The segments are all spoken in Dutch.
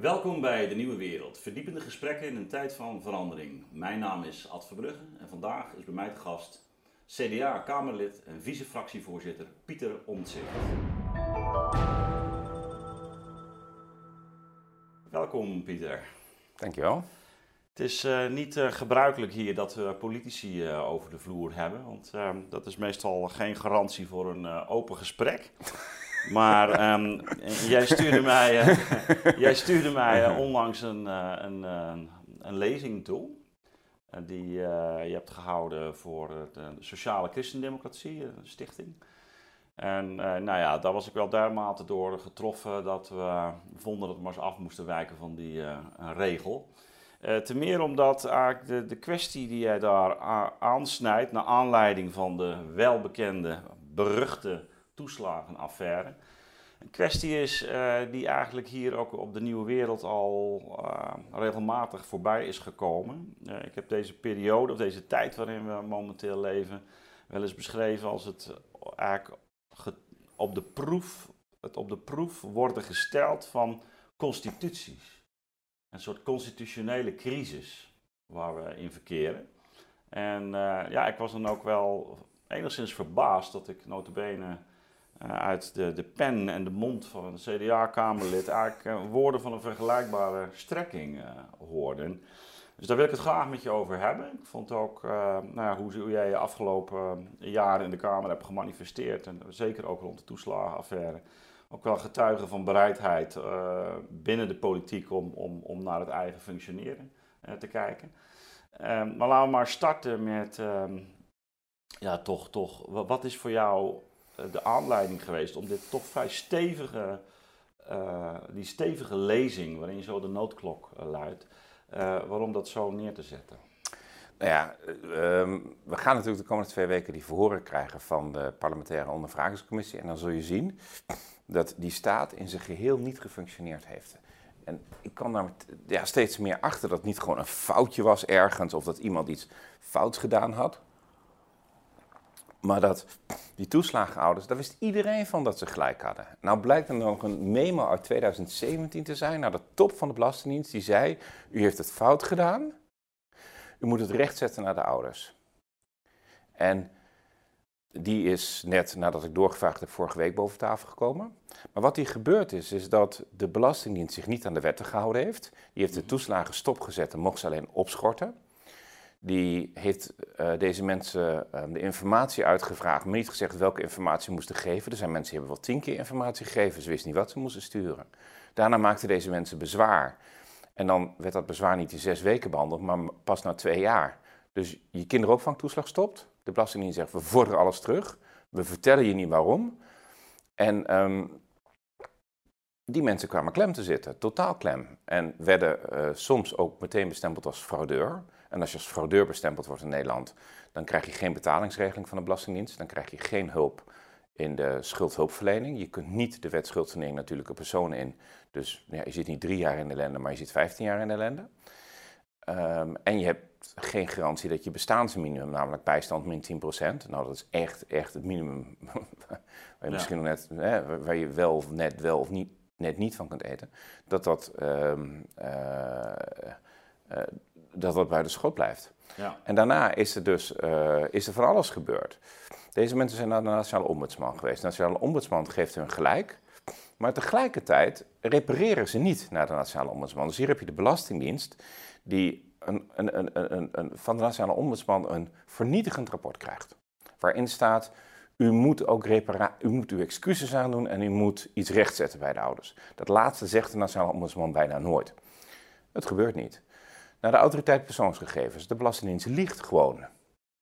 Welkom bij De Nieuwe Wereld, verdiepende gesprekken in een tijd van verandering. Mijn naam is Ad Verbrugge en vandaag is bij mij te gast CDA-Kamerlid en vice-fractievoorzitter Pieter Omtzigt. Welkom Pieter. Dankjewel. Het is uh, niet uh, gebruikelijk hier dat we politici uh, over de vloer hebben, want dat is meestal geen garantie voor een open gesprek. Maar um, jij stuurde mij, jij stuurde mij onlangs een, een, een, lezing toe. die je hebt gehouden voor de Sociale Christendemocratie, een stichting. En nou ja, daar was ik wel dermate door getroffen dat we vonden dat we maar eens af moesten wijken van die regel. Ten meer omdat eigenlijk de, de kwestie die jij daar aansnijdt, naar aanleiding van de welbekende, beruchte toeslagenaffaire, een kwestie is uh, die eigenlijk hier ook op de nieuwe wereld al uh, regelmatig voorbij is gekomen. ik heb deze periode, of deze tijd waarin we momenteel leven, wel eens beschreven als het eigenlijk op de proef, het op de proef worden gesteld van constituties een soort constitutionele crisis waar we in verkeren. En ja, ik was dan ook wel enigszins verbaasd dat ik notabene uit de, de pen en de mond van een CDA-kamerlid eigenlijk uh, woorden van een vergelijkbare strekking hoorde. Dus daar wil ik het graag met je over hebben. Ik vond ook nou ja, hoe, jij je afgelopen jaren in de Kamer hebt gemanifesteerd. En zeker ook rond de toeslagenaffaire ook wel getuigen van bereidheid binnen de politiek om, om, om naar het eigen functioneren te kijken. Um, maar laten we maar starten met, um, ja, toch, toch, wat is voor jou eh, de aanleiding geweest om dit toch vrij stevige, uh, die stevige lezing, waarin zo de noodklok luidt, waarom dat zo neer te zetten? Nou ja, um, we gaan natuurlijk de komende twee weken die verhoren krijgen van de parlementaire ondervragingscommissie. En dan zul je zien dat die staat in zijn geheel niet gefunctioneerd heeft. En ik kwam daar ja, steeds meer achter dat het niet gewoon een foutje was ergens of dat iemand iets fouts gedaan had. Maar dat die toeslagenouders, daar wist iedereen van dat ze gelijk hadden. Nou blijkt er nog een memo uit 2017 te zijn naar de top van de Belastingdienst die zei: U heeft het fout gedaan, u moet het rechtzetten naar de ouders. En die is net nadat ik doorgevraagd heb vorige week boven tafel gekomen. Maar wat hier gebeurd is, is dat de Belastingdienst zich niet aan de wetten gehouden heeft. Die heeft de toeslagen stopgezet en mocht ze alleen opschorten. Die heeft uh, deze mensen uh, de informatie uitgevraagd, maar niet gezegd welke informatie moesten geven. Er zijn mensen die hebben wel tien keer informatie gegeven, ze wisten niet wat ze moesten sturen. Daarna maakten deze mensen bezwaar. En dan werd dat bezwaar niet in zes weken behandeld, maar pas na twee jaar. Dus je kinderopvangtoeslag stopt, de Belastingdienst zegt, we vorderen alles terug. We vertellen je niet waarom. En um, die mensen kwamen klem te zitten, totaal klem. En werden uh, soms ook meteen bestempeld als fraudeur. En als je als fraudeur bestempeld wordt in Nederland, dan krijg je geen betalingsregeling van de Belastingdienst. Dan krijg je geen hulp in de schuldhulpverlening. Je kunt niet de wet schuldverlening natuurlijke personen in. Dus ja, je zit niet drie jaar in ellende, maar je zit vijftien jaar in ellende. Um, en je hebt geen garantie dat je bestaansminimum, namelijk bijstand min 10%, nou dat is echt, echt het minimum waar je ja. misschien net, hè, waar je wel of net wel of niet, net niet van kunt eten, dat dat, um, uh, uh, dat, dat bij de schot blijft. Ja. En daarna is er dus uh, is er van alles gebeurd. Deze mensen zijn naar de Nationale Ombudsman geweest. De Nationale Ombudsman geeft hun gelijk. Maar tegelijkertijd repareren ze niet naar de Nationale Ombudsman. Dus hier heb je de Belastingdienst die een, een, een, een, van de Nationale Ombudsman een vernietigend rapport krijgt. Waarin staat, u moet ook repara u moet uw excuses aandoen en u moet iets rechtzetten bij de ouders. Dat laatste zegt de Nationale Ombudsman bijna nooit. Het gebeurt niet. Naar de autoriteit persoonsgegevens, de Belastingdienst liegt gewoon.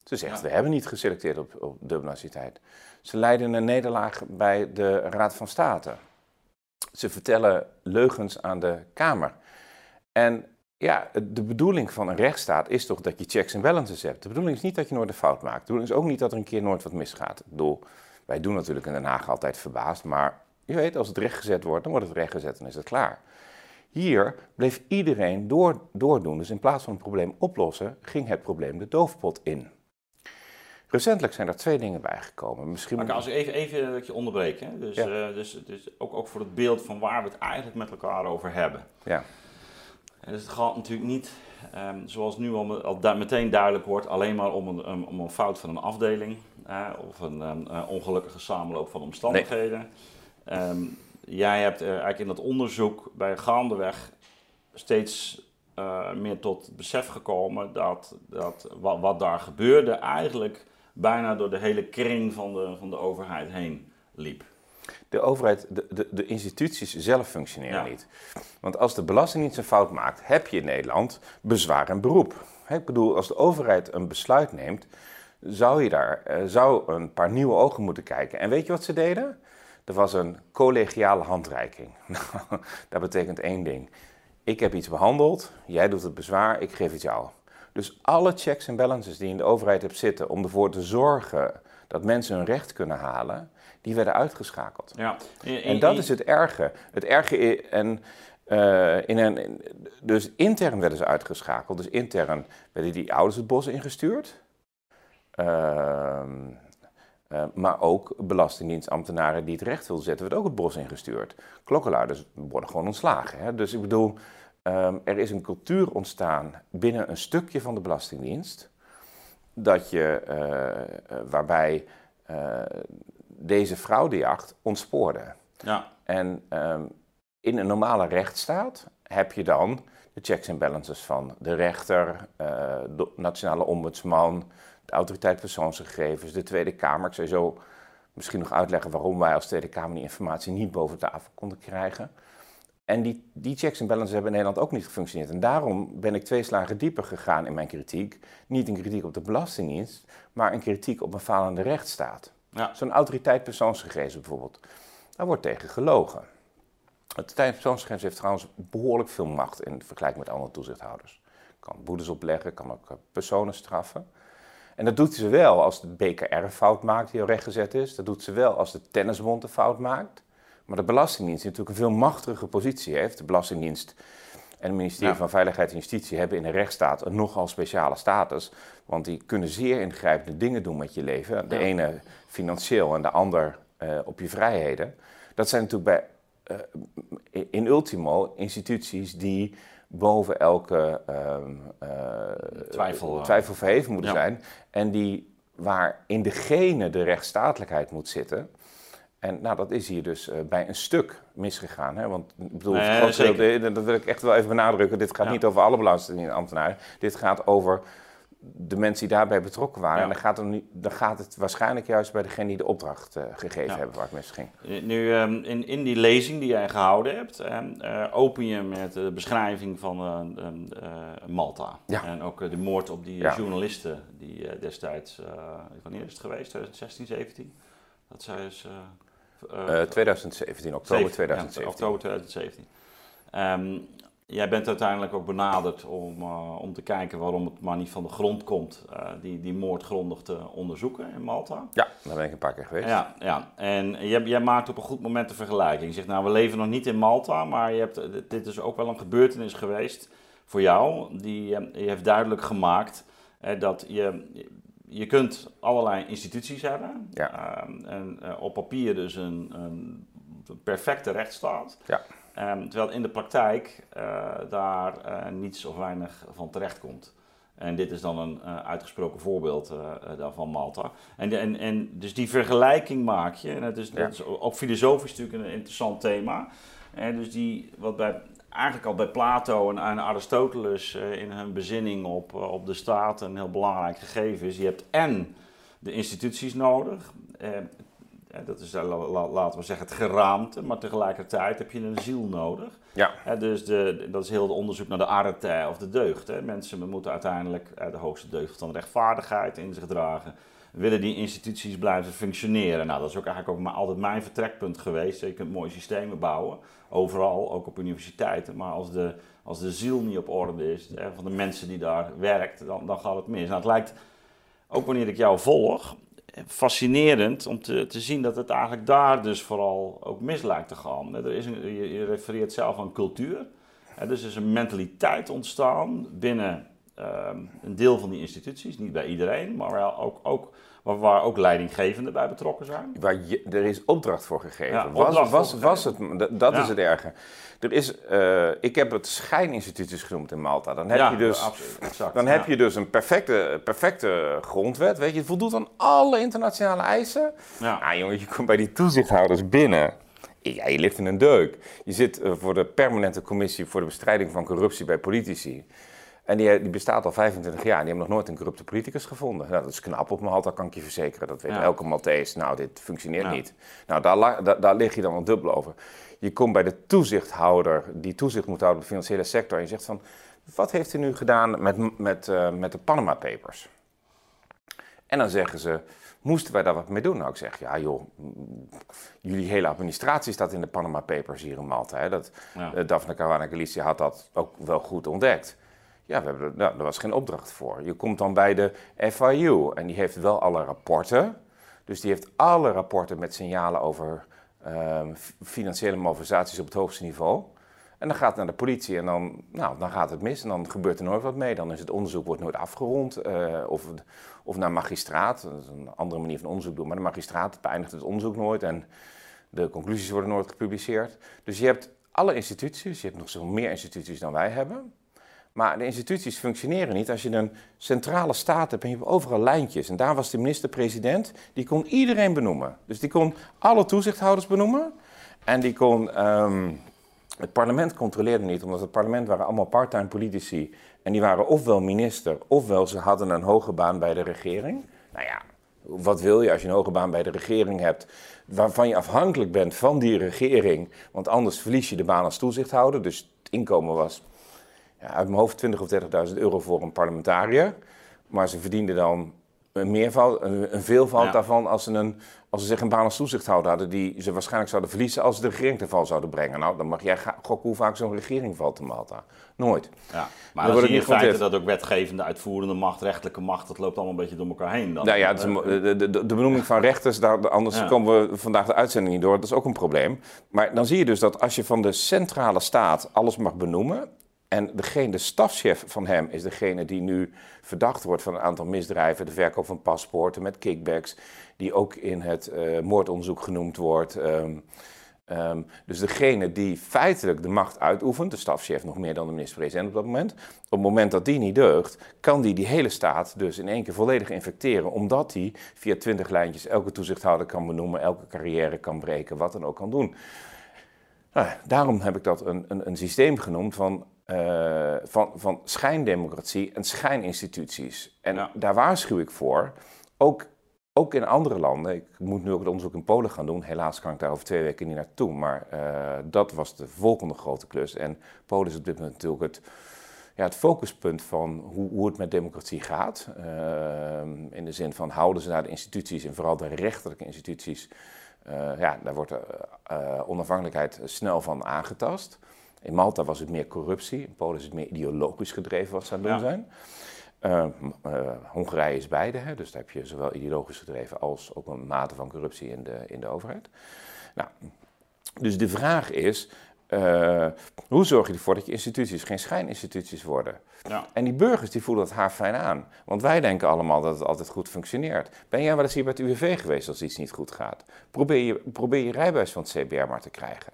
Ze zegt, we hebben niet geselecteerd op, op dubbele nationaliteit. Ze leiden een nederlaag bij de Raad van State. Ze vertellen leugens aan de Kamer. En ja, de bedoeling van een rechtsstaat is toch dat je checks en balances hebt. De bedoeling is niet dat je nooit een fout maakt. De bedoeling is ook niet dat er een keer nooit wat misgaat. Ik bedoel, wij doen natuurlijk in Den Haag altijd verbaasd, maar je weet, als het rechtgezet wordt, dan wordt het rechtgezet en is het klaar. Hier bleef iedereen door, doordoen. Dus in plaats van een probleem oplossen, ging het probleem de doofpot in. Recentelijk zijn er twee dingen bijgekomen. Misschien Maar als ik even, even dat je onderbreek, hè? Dus, Ja. eh, dus, dus ook, ook voor het beeld van waar we het eigenlijk met elkaar over hebben. Ja. En dus het gaat natuurlijk niet, ehm, zoals nu al, meteen duidelijk wordt, alleen maar om een, um, om een fout van een afdeling of een ehm, eh, ongelukkige samenloop van omstandigheden. Ehm, jij hebt eh, eigenlijk in dat onderzoek bij gaandeweg steeds eh, meer tot het besef gekomen dat, dat wat, wat daar gebeurde eigenlijk bijna door de hele kring van de, van de overheid heen liep. De overheid, de, de, de instituties zelf functioneren Ja. niet. Want als de Belastingdienst een fout maakt, heb je in Nederland bezwaar en beroep. Ik bedoel, als de overheid een besluit neemt, zou je daar eh, zou een paar nieuwe ogen moeten kijken. En weet je wat ze deden? Er was een collegiale handreiking. Dat betekent één ding. Ik heb iets behandeld, jij doet het bezwaar, ik geef het jou. Dus alle checks en balances die in de overheid hebt zitten om ervoor te zorgen dat mensen hun recht kunnen halen, die werden uitgeschakeld. Ja. En dat is het erge. Het erge en, eh, in een, in- dus intern werden ze uitgeschakeld. Dus intern werden die ouders het bos ingestuurd. Ehm, eh, maar ook belastingdienstambtenaren die het recht wilden zetten, werden ook het bos ingestuurd. Klokkenluiders worden gewoon ontslagen. Hè? Dus ik bedoel, ehm, er is een cultuur ontstaan binnen een stukje van de Belastingdienst. Dat je, eh, eh, waarbij deze fraudejacht ontspoorde. Ja. En ehm, in een normale rechtsstaat heb je dan de checks en balances van de rechter, de nationale ombudsman, de autoriteit persoonsgegevens, de Tweede Kamer. Ik zou zo misschien nog uitleggen waarom wij als Tweede Kamer die informatie niet boven tafel konden krijgen. En die, die checks en balances hebben in Nederland ook niet gefunctioneerd. En daarom ben ik twee slagen dieper gegaan in mijn kritiek. Niet een kritiek op de Belastingdienst, maar een kritiek op een falende rechtsstaat. Ja. Zo'n autoriteit persoonsgegevens bijvoorbeeld. Daar wordt tegen gelogen. Autoriteit persoonsgegevens heeft trouwens behoorlijk veel macht in vergelijking met andere toezichthouders. Kan boetes opleggen, kan ook eh, personen straffen. En dat doet ze wel als de BKR een fout maakt die al rechtgezet is. Dat doet ze wel als de Tennisbond een fout maakt. Maar de Belastingdienst, die natuurlijk een veel machtige positie heeft. De Belastingdienst en het ministerie Ja. van Veiligheid en Justitie hebben in de rechtsstaat een nogal speciale status. Want die kunnen zeer ingrijpende dingen doen met je leven. De Ja. ene financieel en de ander eh, op je vrijheden. Dat zijn natuurlijk bij, eh, in ultimo instituties die boven elke ehm, eh, Twijfel, eh. twijfel verheven moeten Ja. zijn. En die, waar in degene de rechtsstatelijkheid moet zitten. En nou, dat is hier dus eh, bij een stuk misgegaan. Hè? Want ik bedoel, Nee, dat wil ik echt wel even benadrukken. Dit gaat Ja. niet over alle belastingambtenaren. Dit gaat over de mensen die daarbij betrokken waren. Ja. En dan gaat, het niet, dan gaat het waarschijnlijk juist bij degene die de opdracht eh, gegeven Ja. hebben waar het misging. Nu, ehm, in, in die lezing die jij gehouden hebt, eh, open je met de beschrijving van eh, ehm, eh, Malta. Ja. En ook de moord op die journalisten die destijds, wanneer is het geweest? 2016, 17? Dat zij Eh 2017, oktober Zeven, 2017. Ja, oktober 2017. Ehm, jij bent uiteindelijk ook benaderd om, eh, om te kijken waarom het maar niet van de grond komt, eh, die, die moord grondig te onderzoeken in Malta. Ja, daar ben ik een paar keer geweest. Ja, ja. en jij, jij maakt op een goed moment de vergelijking. Je zegt, nou, we leven nog niet in Malta, maar je hebt, dit is ook wel een gebeurtenis geweest voor jou. Die eh, je heeft duidelijk gemaakt eh, dat je, je kunt allerlei instituties hebben. Ja. Ehm, en eh, op papier dus een, een perfecte rechtsstaat. Ja. Ehm, terwijl in de praktijk eh, daar eh, niets of weinig van terecht komt. En dit is dan een eh, uitgesproken voorbeeld daarvan, Malta. En, en, en dus die vergelijking maak je. En het is, Ja. dat is ook filosofisch natuurlijk een interessant thema. En dus die, wat bij, eigenlijk al bij Plato en, en Aristoteles in hun bezinning op, op de staat een heel belangrijk gegeven is. Je hebt en de instituties nodig. Dat is, eh, la- la- laten we zeggen, het geraamte. Maar tegelijkertijd heb je een ziel nodig. Ja. Dus de, dat is heel het onderzoek naar de arete of de deugd. Hè. Mensen moeten uiteindelijk eh, de hoogste deugd van rechtvaardigheid in zich dragen. Willen die instituties blijven functioneren? Nou, dat is ook eigenlijk ook maar altijd mijn vertrekpunt geweest. Je kunt mooie systemen bouwen, overal, ook op universiteiten. Maar als de, als de ziel niet op orde is hè, van de mensen die daar werkt, dan, dan gaat het mis. Nou, het lijkt, ook wanneer ik jou volg, fascinerend om te, te zien dat het eigenlijk daar dus vooral ook mis lijkt te gaan. Er is een, je, je refereert zelf aan cultuur. Hè, dus er is een mentaliteit ontstaan binnen ehm, een deel van die instituties, niet bij iedereen, maar wel ook, ook maar waar ook leidinggevenden bij betrokken zijn. Waar je, er is opdracht voor gegeven. Ja, was, opdracht was, voor was het, dat, dat Ja. is het erge. Er is, eh, ik heb het schijninstituties genoemd in Malta. Dan heb ja, je dus, absoluut, exact. dan heb je dus een perfecte, perfecte grondwet. Weet je, het voldoet aan alle internationale eisen. Ja. Nou jongen, je komt bij die toezichthouders binnen. Ja, je ligt in een deuk. Je zit eh, voor de permanente commissie voor de bestrijding van corruptie bij politici. En die, die bestaat al 25 jaar en die hebben nog nooit een corrupte politicus gevonden. Nou, dat is knap op Malta, kan ik je verzekeren. Dat weet Ja. elke Maltese. Nou, dit functioneert Ja. niet. Nou, daar, daar, daar lig je dan wel dubbel over. Je komt bij de toezichthouder, die toezicht moet houden op de financiële sector. En je zegt van, wat heeft u nu gedaan met, met, eh, met de Panama Papers? En dan zeggen ze, moesten wij daar wat mee doen? Nou, ik zeg, ja joh, jullie hele administratie staat in de Panama Papers hier in Malta. Hè? Dat, Ja. eh, Daphne Caruana Galizia had dat ook wel goed ontdekt. Ja, we hebben, er- nou, daar was geen opdracht voor. Je komt dan bij de FIU en die heeft wel alle rapporten. Dus die heeft alle rapporten met signalen over financiële malversaties op het hoogste niveau. En dan gaat het naar de politie en dan, nou, dan gaat het mis en dan gebeurt er nooit wat mee. Dan is het onderzoek wordt nooit afgerond eh, of, of naar magistraat. Dat is een andere manier van onderzoek doen. Maar de magistraat beëindigt het onderzoek nooit en de conclusies worden nooit gepubliceerd. Dus je hebt alle instituties, je hebt nog zoveel meer instituties dan wij hebben. Maar de instituties functioneren niet als je een centrale staat hebt en je hebt overal lijntjes. En daar was de minister-president, die kon iedereen benoemen. Dus die kon alle toezichthouders benoemen. En die kon, ehm, het parlement controleerde niet, omdat het parlement waren allemaal part-time politici. En die waren ofwel minister, ofwel ze hadden een hoge baan bij de regering. Nou ja, wat wil je als je een hoge baan bij de regering hebt, waarvan je afhankelijk bent van die regering, want anders verlies je de baan als toezichthouder. Dus het inkomen was ja, uit mijn hoofd 20.000 of 30.000 euro voor een parlementariër. Maar ze verdienden dan een, meervoud, een, een veelvoud Ja. daarvan als ze, een, als ze zich een baan als toezichthouder hadden die ze waarschijnlijk zouden verliezen als ze de regering te val zouden brengen. Nou, dan mag jij gokken hoe vaak zo'n regering valt in Malta. Nooit. Ja, maar Dan dan zie je in feite dat ook wetgevende, uitvoerende macht, rechterlijke macht, dat loopt allemaal een beetje door elkaar heen. Dan. Nou ja, mo- de, de, de benoeming van rechters, daar, anders Ja. komen we vandaag de uitzending niet door. Dat is ook een probleem. Maar dan zie je dus dat als je van de centrale staat alles mag benoemen. En degene, de stafchef van hem is degene die nu verdacht wordt van een aantal misdrijven. De verkoop van paspoorten met kickbacks, die ook in het eh, moordonderzoek genoemd wordt. Ehm, ehm, dus degene die feitelijk de macht uitoefent, de stafchef nog meer dan de minister-president op dat moment. Op het moment dat die niet deugt, kan die die hele staat dus in één keer volledig infecteren. Omdat die via twintig lijntjes elke toezichthouder kan benoemen, elke carrière kan breken, wat dan ook kan doen. Nou, daarom heb ik dat een, een, een systeem genoemd van, eh, van, van schijndemocratie en schijninstituties. En Ja. daar waarschuw ik voor. Ook, ook in andere landen. Ik moet nu ook het onderzoek in Polen gaan doen. Helaas kan ik daar over twee weken niet naartoe. Maar eh, dat was de volgende grote klus. En Polen is op dit moment natuurlijk het, ja, het focuspunt van hoe, hoe het met democratie gaat. Ehm, in de zin van houden ze naar de instituties en vooral de rechterlijke instituties. eh, ja, daar wordt de onafhankelijkheid snel van aangetast. In Malta was het meer corruptie. In Polen is het meer ideologisch gedreven wat ze aan het doen zijn. Eh, eh, Hongarije is beide, hè, dus daar heb je zowel ideologisch gedreven als ook een mate van corruptie in de, in de overheid. Nou, dus de vraag is, eh, hoe zorg je ervoor dat je instituties geen schijninstituties worden? Ja. En die burgers die voelen dat haar fijn aan. Want wij denken allemaal dat het altijd goed functioneert. Ben jij wel eens hier bij het UWV geweest als iets niet goed gaat? Probeer je, probeer je rijbewijs van het CBR maar te krijgen.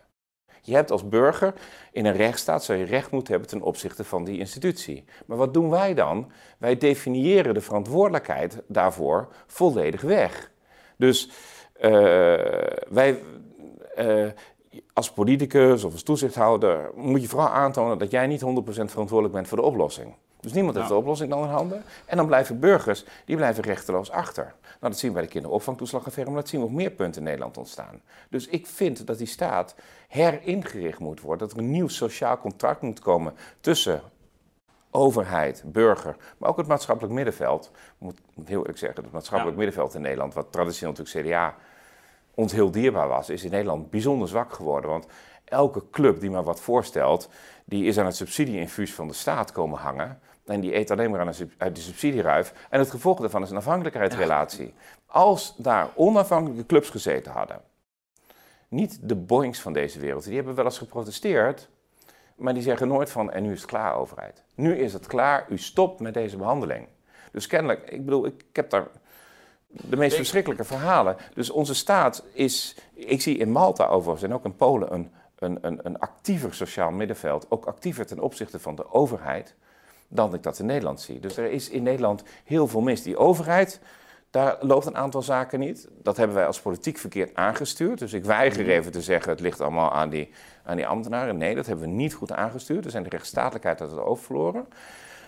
Je hebt als burger in een rechtsstaat zou je recht moeten hebben ten opzichte van die institutie. Maar wat doen wij dan? Wij definiëren de verantwoordelijkheid daarvoor volledig weg. Dus eh, wij, eh, als politicus of als toezichthouder moet je vooral aantonen dat jij niet 100% verantwoordelijk bent voor de oplossing. Dus niemand heeft Ja. de oplossing dan in handen. En dan blijven burgers, die blijven rechteloos achter. Nou, dat zien we bij de kinderopvangtoeslagaffaire, maar dat zien we op meer punten in Nederland ontstaan. Dus ik vind dat die staat heringericht moet worden. Dat er een nieuw sociaal contract moet komen tussen overheid, burger, maar ook het maatschappelijk middenveld. Ik moet, heel eerlijk zeggen, het maatschappelijk Ja. middenveld in Nederland, wat traditioneel natuurlijk CDA ons heel dierbaar was, is in Nederland bijzonder zwak geworden. Want elke club die maar wat voorstelt, die is aan het subsidieinfuus van de staat komen hangen. En die eet alleen maar aan een uit de subsidieruif. En het gevolg daarvan is een afhankelijkheidsrelatie. Als daar onafhankelijke clubs gezeten hadden, niet de boings van deze wereld, die hebben wel eens geprotesteerd. Maar die zeggen nooit van, en nu is het klaar, overheid. Nu is het klaar, u stopt met deze behandeling. Dus kennelijk, ik bedoel, ik, heb daar de meest verschrikkelijke verhalen. Dus onze staat is, ik zie in Malta overigens en ook in Polen een, een, een, een actiever sociaal middenveld. Ook actiever ten opzichte van de overheid dan ik dat in Nederland zie. Dus er is in Nederland heel veel mis. Die overheid, daar loopt een aantal zaken niet. Dat hebben wij als politiek verkeerd aangestuurd. Dus ik weiger mhm. even te zeggen, het ligt allemaal aan die, aan die ambtenaren. Nee, dat hebben we niet goed aangestuurd. Er zijn de rechtsstatelijkheid uit het oog verloren.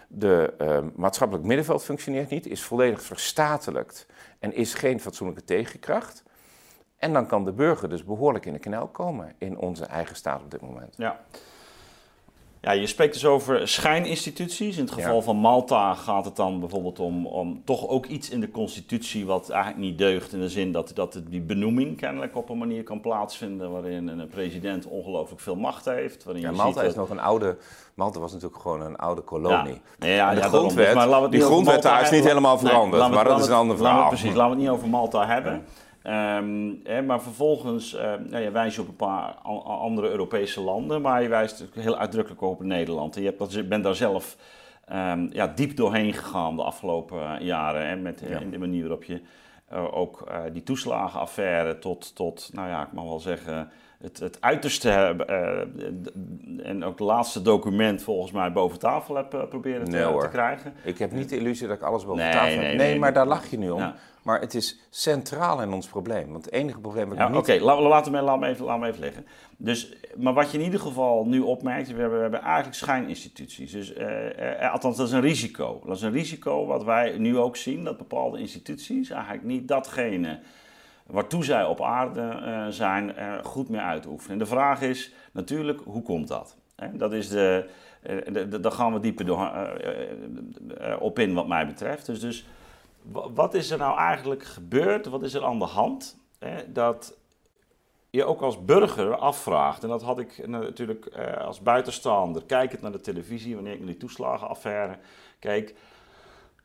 De uh, maatschappelijk middenveld functioneert niet, is volledig verstatelijkt en is geen fatsoenlijke tegenkracht. En dan kan de burger dus behoorlijk in de knel komen in onze eigen staat op dit moment. Ja. Ja, je spreekt dus over schijninstituties. In het geval van Malta gaat het dan bijvoorbeeld om, om toch ook iets in de constitutie wat eigenlijk niet deugt. In de zin dat, dat die benoeming kennelijk op een manier kan plaatsvinden waarin een president ongelooflijk veel macht heeft. Waarin ja, Malta is nog een oude. Malta was natuurlijk gewoon een oude kolonie. Ja, ja, de grondwet, dus, die grondwet daar is niet helemaal veranderd. maar dat is een ander verhaal. precies, laten we het niet over Malta hebben. Ehm, hè, maar vervolgens uh, nou, je wijst je op een paar andere Europese landen, maar je wijst heel uitdrukkelijk op Nederland. En je hebt, bent daar zelf um, ja, diep doorheen gegaan de afgelopen eh, jaren. Hè, met, in de manier waarop je uh, ook uh, die toeslagenaffaire tot, tot, nou ja, ik mag wel zeggen, het, het uiterste en ook het laatste document volgens mij boven tafel heb proberen te, te, krijgen. Ik heb niet de illusie dat ik alles boven tafel heb. Nee, nee, maar daar lach je nu om. Maar het is centraal in ons probleem. Want het enige probleem dat ja, niet... Oké, okay, we laat me, even, laat me even leggen. Dus, maar wat je in ieder geval nu opmerkt, we hebben, we hebben eigenlijk schijninstituties. Dus, uh, uh, althans, dat is een risico. Dat is een risico wat wij nu ook zien, dat bepaalde instituties eigenlijk niet datgene waartoe zij op aarde uh, zijn, goed meer uitoefenen. En de vraag is natuurlijk, hoe komt dat? dat is de, daar gaan we dieper door, op in wat mij betreft. Dus, dus wat is er nou eigenlijk gebeurd? Wat is er aan de hand? Hè, dat je ook als burger afvraagt, en dat had ik natuurlijk eh, als buitenstaander, kijkend naar de televisie, wanneer ik naar die toeslagenaffaire keek.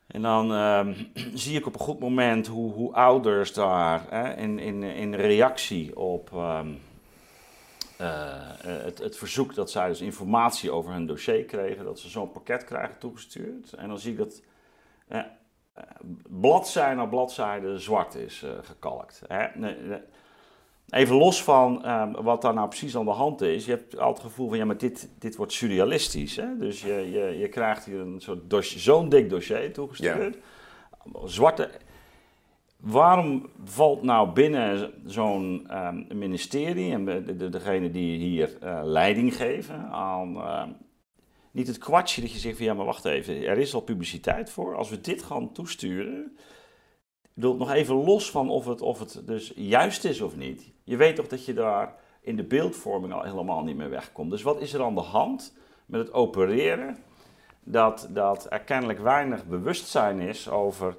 En dan ehm, zie ik op een goed moment hoe, hoe ouders daar in, in, in reactie op ehm, eh, het, het, verzoek dat zij dus informatie over hun dossier kregen, dat ze zo'n pakket krijgen toegestuurd. En dan zie ik dat bladzijde na bladzijde zwart is uh, gekalkt. Hè? Even los van um, wat daar nou precies aan de hand is. Je hebt altijd het gevoel van, ja, maar dit, dit wordt surrealistisch. Hè? Dus je, je, je krijgt hier een soort zo'n dik dossier toegestuurd. Zwarte... Waarom valt nou binnen zo'n um, ministerie en de, de, degene die hier uh, leiding geven aan uh, niet het kwartje dat je zegt van ja, maar wacht even, er is al publiciteit voor. Als we dit gaan toesturen, bedoel, nog even los van of het, of het dus juist is of niet. Je weet toch dat je daar in de beeldvorming al helemaal niet meer wegkomt. Dus wat is er aan de hand met het opereren? Dat, dat er kennelijk weinig bewustzijn is over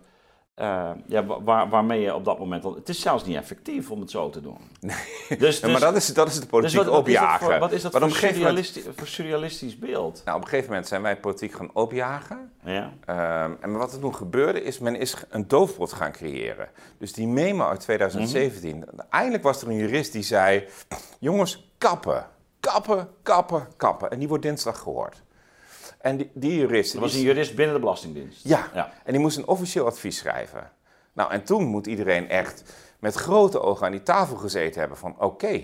uh, ja, waar, waarmee je op dat moment... Het is zelfs niet effectief om het zo te doen. Nee. Dus, maar dus- dat is, dat is het politiek dus wat, opjagen. wat is dat voor, surrealistisch, voor surrealistisch beeld? Nou, op een gegeven moment zijn wij politiek gaan opjagen. Ja. Um, en wat er toen gebeurde is, men is een doofpot gaan creëren. Dus die memo uit 2017. Mm Eindelijk was er een jurist die zei... Jongens, kappen. Kappen, kappen, kappen. En die wordt dinsdag gehoord. En die, die jurist... Dat was een jurist binnen de Belastingdienst. Ja. ja, en die moest een officieel advies schrijven. Nou, en toen moet iedereen echt met grote ogen aan die tafel gezeten hebben van oké.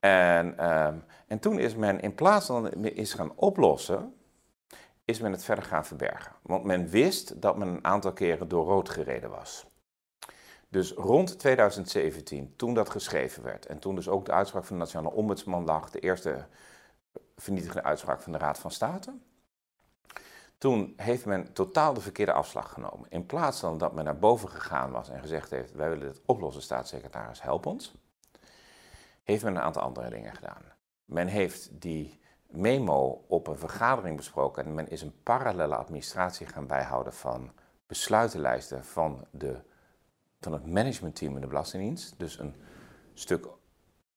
En, ehm, en toen is men in plaats van is gaan oplossen, is men het verder gaan verbergen. Want men wist dat men een aantal keren door rood gereden was. Dus rond 2017, toen dat geschreven werd en toen dus ook de uitspraak van de Nationale Ombudsman lag, de eerste vernietigende uitspraak van de Raad van State. Toen heeft men totaal de verkeerde afslag genomen. In plaats van dat men naar boven gegaan was en gezegd heeft: wij willen dit oplossen, staatssecretaris, help ons. Heeft men een aantal andere dingen gedaan. Men heeft die memo op een vergadering besproken en men is een parallele administratie gaan bijhouden van besluitenlijsten van, de, van het managementteam in de Belastingdienst. Dus een stuk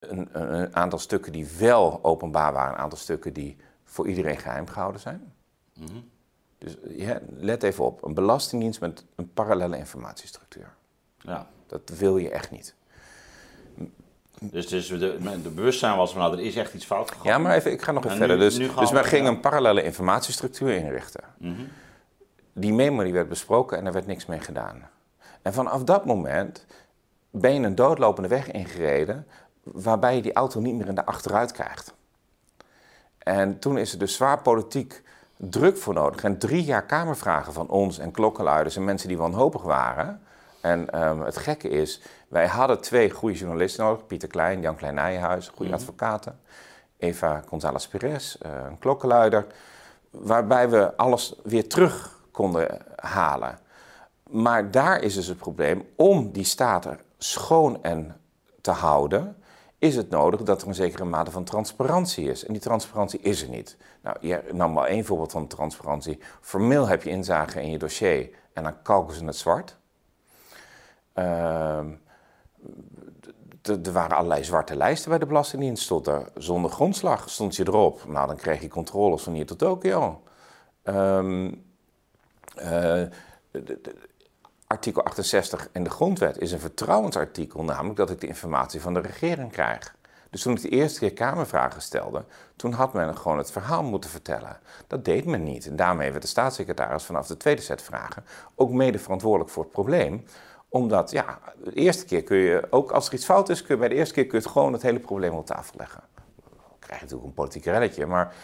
een, een, aantal stukken die wel openbaar waren, een aantal stukken die voor iedereen geheim gehouden zijn. Mhm. Dus ja, let even op, een belastingdienst met een parallele informatiestructuur. Ja. Dat wil je echt niet. Dus, dus de, de bewustzijn was van, nou, er is echt iets fout gegaan. Ja, maar even, ik ga nog even En verder. nu- dus nu dus we- men ging ja. een parallele informatiestructuur inrichten. Mhm. Die memo die werd besproken en er werd niks mee gedaan. En vanaf dat moment ben je een doodlopende weg ingereden... waarbij je die auto niet meer in de achteruit krijgt. En toen is er dus zwaar politiek druk voor nodig. En drie jaar kamervragen van ons en klokkenluiders en mensen die wanhopig waren. En ehm, het gekke is, wij hadden twee goede journalisten nodig. Pieter Klein, Jan Klein Nijenhuis, goede advocaten. Eva González Perez, eh, een klokkenluider. Waarbij we alles weer terug konden halen. Maar daar is dus het probleem, om die staat er schoon en te houden, is het nodig dat er een zekere mate van transparantie is. En die transparantie is er niet. Nou, je nam maar één voorbeeld van transparantie. Formeel heb je inzage in je dossier en dan kalken ze het zwart. Ehm, er waren allerlei zwarte lijsten bij de Belastingdienst. Stond er zonder grondslag, stond je erop. Nou, dan kreeg je controles van hier tot Tokio. Ehm, eh, artikel 68 in de grondwet is een vertrouwensartikel, namelijk dat ik de informatie van de regering krijg. Dus toen ik de eerste keer Kamervragen stelde, toen had men gewoon het verhaal moeten vertellen. Dat deed men niet. En daarmee werd de staatssecretaris vanaf de tweede set vragen ook mede verantwoordelijk voor het probleem. Omdat, ja, de eerste keer kun je, ook als er iets fout is, kun bij de eerste keer kun je het gewoon het hele probleem op tafel leggen. Dan krijg je natuurlijk een politiek relletje, maar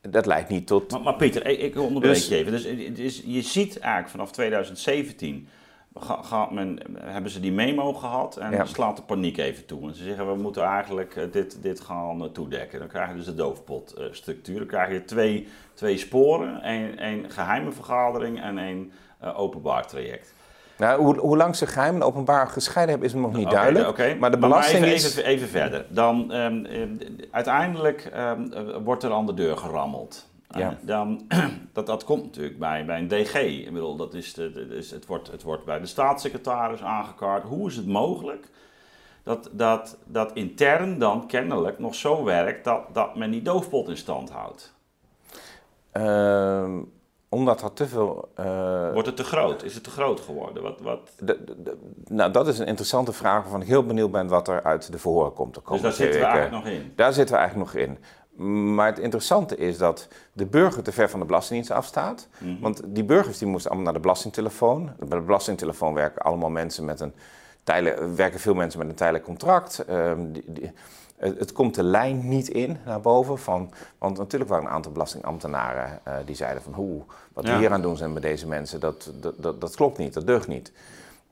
dat leidt niet tot Maar, maar Pieter, ik, ik onderbreek Dus- je even. Dus, je ziet eigenlijk vanaf 2017 ga- gaat men, hebben ze die memo gehad en Ja. slaat de paniek even toe. En ze zeggen we moeten eigenlijk eh, dit, dit gaan eh, toedekken. Dan krijg je dus de doofpotstructuur. Dan krijg je twee, twee sporen, één, één geheime vergadering en één eh, openbaar traject. Nou, hoe, hoe lang ze geheim en openbaar gescheiden hebben, is nog niet duidelijk. oké. Maar de belasting even, is... Even, even verder. Dan, ehm, ehm, uiteindelijk ehm, eh, wordt er aan de deur gerammeld. Ja. Eh, dan, dat, dat komt natuurlijk bij, bij een DG. Ik bedoel, dat is de, de- dus het, wordt, het wordt bij de staatssecretaris aangekaart. Hoe is het mogelijk dat, dat, dat intern dan kennelijk nog zo werkt dat, dat men die doofpot in stand houdt? Ehm, omdat er te veel... eh, Wordt het te groot? Is het te groot geworden? Wat, wat... de- de- de- nou, dat is een interessante vraag waarvan ik heel benieuwd ben wat er uit de verhoren komt. de Dus daar zitten we eigenlijk nog in. Daar zitten we eigenlijk nog in. Maar het interessante is dat de burger te ver van de Belastingdienst afstaat. Mhm. Want die burgers die moesten allemaal naar de belastingtelefoon. Bij de belastingtelefoon werken allemaal mensen met een tijdelijk, werken veel mensen met een tijdelijk contract. Ehm, die, die- het, het komt de lijn niet in naar boven. Van, want natuurlijk waren een aantal belastingambtenaren eh, die zeiden van... hoe wat we Ja. hier aan doen zijn met deze mensen, dat, dat, dat, dat klopt niet, dat deugt niet.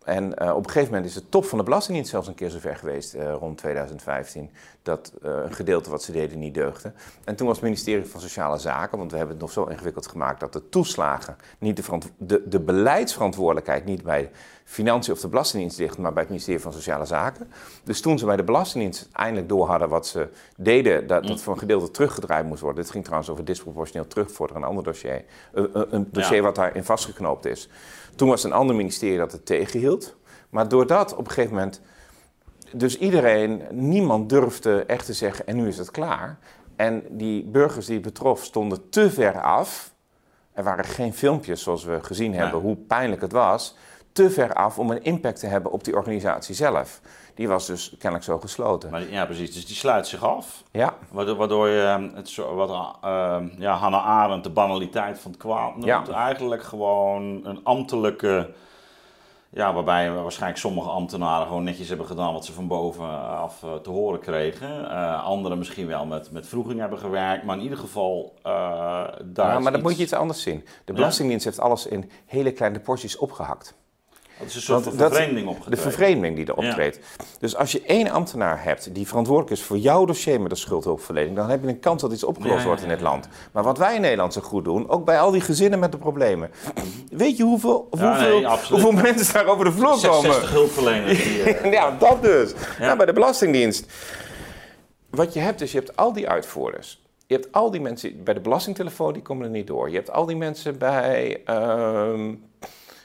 En eh, op een gegeven moment is de top van de Belastingdienst zelfs een keer zover geweest, eh, rond 2015, dat eh, een gedeelte wat ze deden niet deugde. En toen was het ministerie van Sociale Zaken, want we hebben het nog zo ingewikkeld gemaakt dat de toeslagen, niet de, de, de beleidsverantwoordelijkheid niet bij Financiën of de Belastingdienst ligt, maar bij het ministerie van Sociale Zaken. Dus toen ze bij de Belastingdienst eindelijk door hadden wat ze deden, dat, dat voor een gedeelte teruggedraaid moest worden. Dit ging trouwens over disproportioneel terugvorderen, een ander dossier. Een dossier Ja. wat daarin vastgeknoopt is. Toen was het een ander ministerie dat het tegenhield. Maar doordat op een gegeven moment. Dus iedereen, niemand durfde echt te zeggen: en nu is het klaar. En die burgers die het betrof stonden te ver af. Er waren geen filmpjes zoals we gezien hebben, hoe pijnlijk het was. Te ver af om een impact te hebben op die organisatie zelf. Die was dus kennelijk zo gesloten. Maar, ja, precies. Dus die sluit zich af. Ja, Waardoor, je ehm, het zo, wat eh, ja, Hannah Arendt de banaliteit van het kwaad noemt. Ja. Eigenlijk gewoon een ambtelijke. Ja, waarbij waarschijnlijk sommige ambtenaren gewoon netjes hebben gedaan wat ze van bovenaf eh, te horen kregen. Eh anderen misschien wel met, met vroeging hebben gewerkt. Maar in ieder geval. eh daar Ja, maar dat moet je iets- iets anders zien. De Belastingdienst heeft alles in hele kleine porties opgehakt. Dat is een soort van vervreemding De opgetreden. vervreemding die er optreedt. Dus als je één ambtenaar hebt die verantwoordelijk is voor jouw dossier met de schuldhulpverlening, dan heb je een kans dat iets opgelost Ja, wordt in dit land. Maar wat wij in Nederland zo goed doen, ook bij al die gezinnen met de problemen. Weet je hoeveel, hoeveel, nee, hoeveel mensen daar over de vloer komen? 66 hulpverleners. Die, eh, Ja, dat dus. Nou, bij de Belastingdienst. Wat je hebt is, je hebt al die uitvoerders. Je hebt al die mensen bij de belastingtelefoon, die komen er niet door. Je hebt al die mensen bij ehm,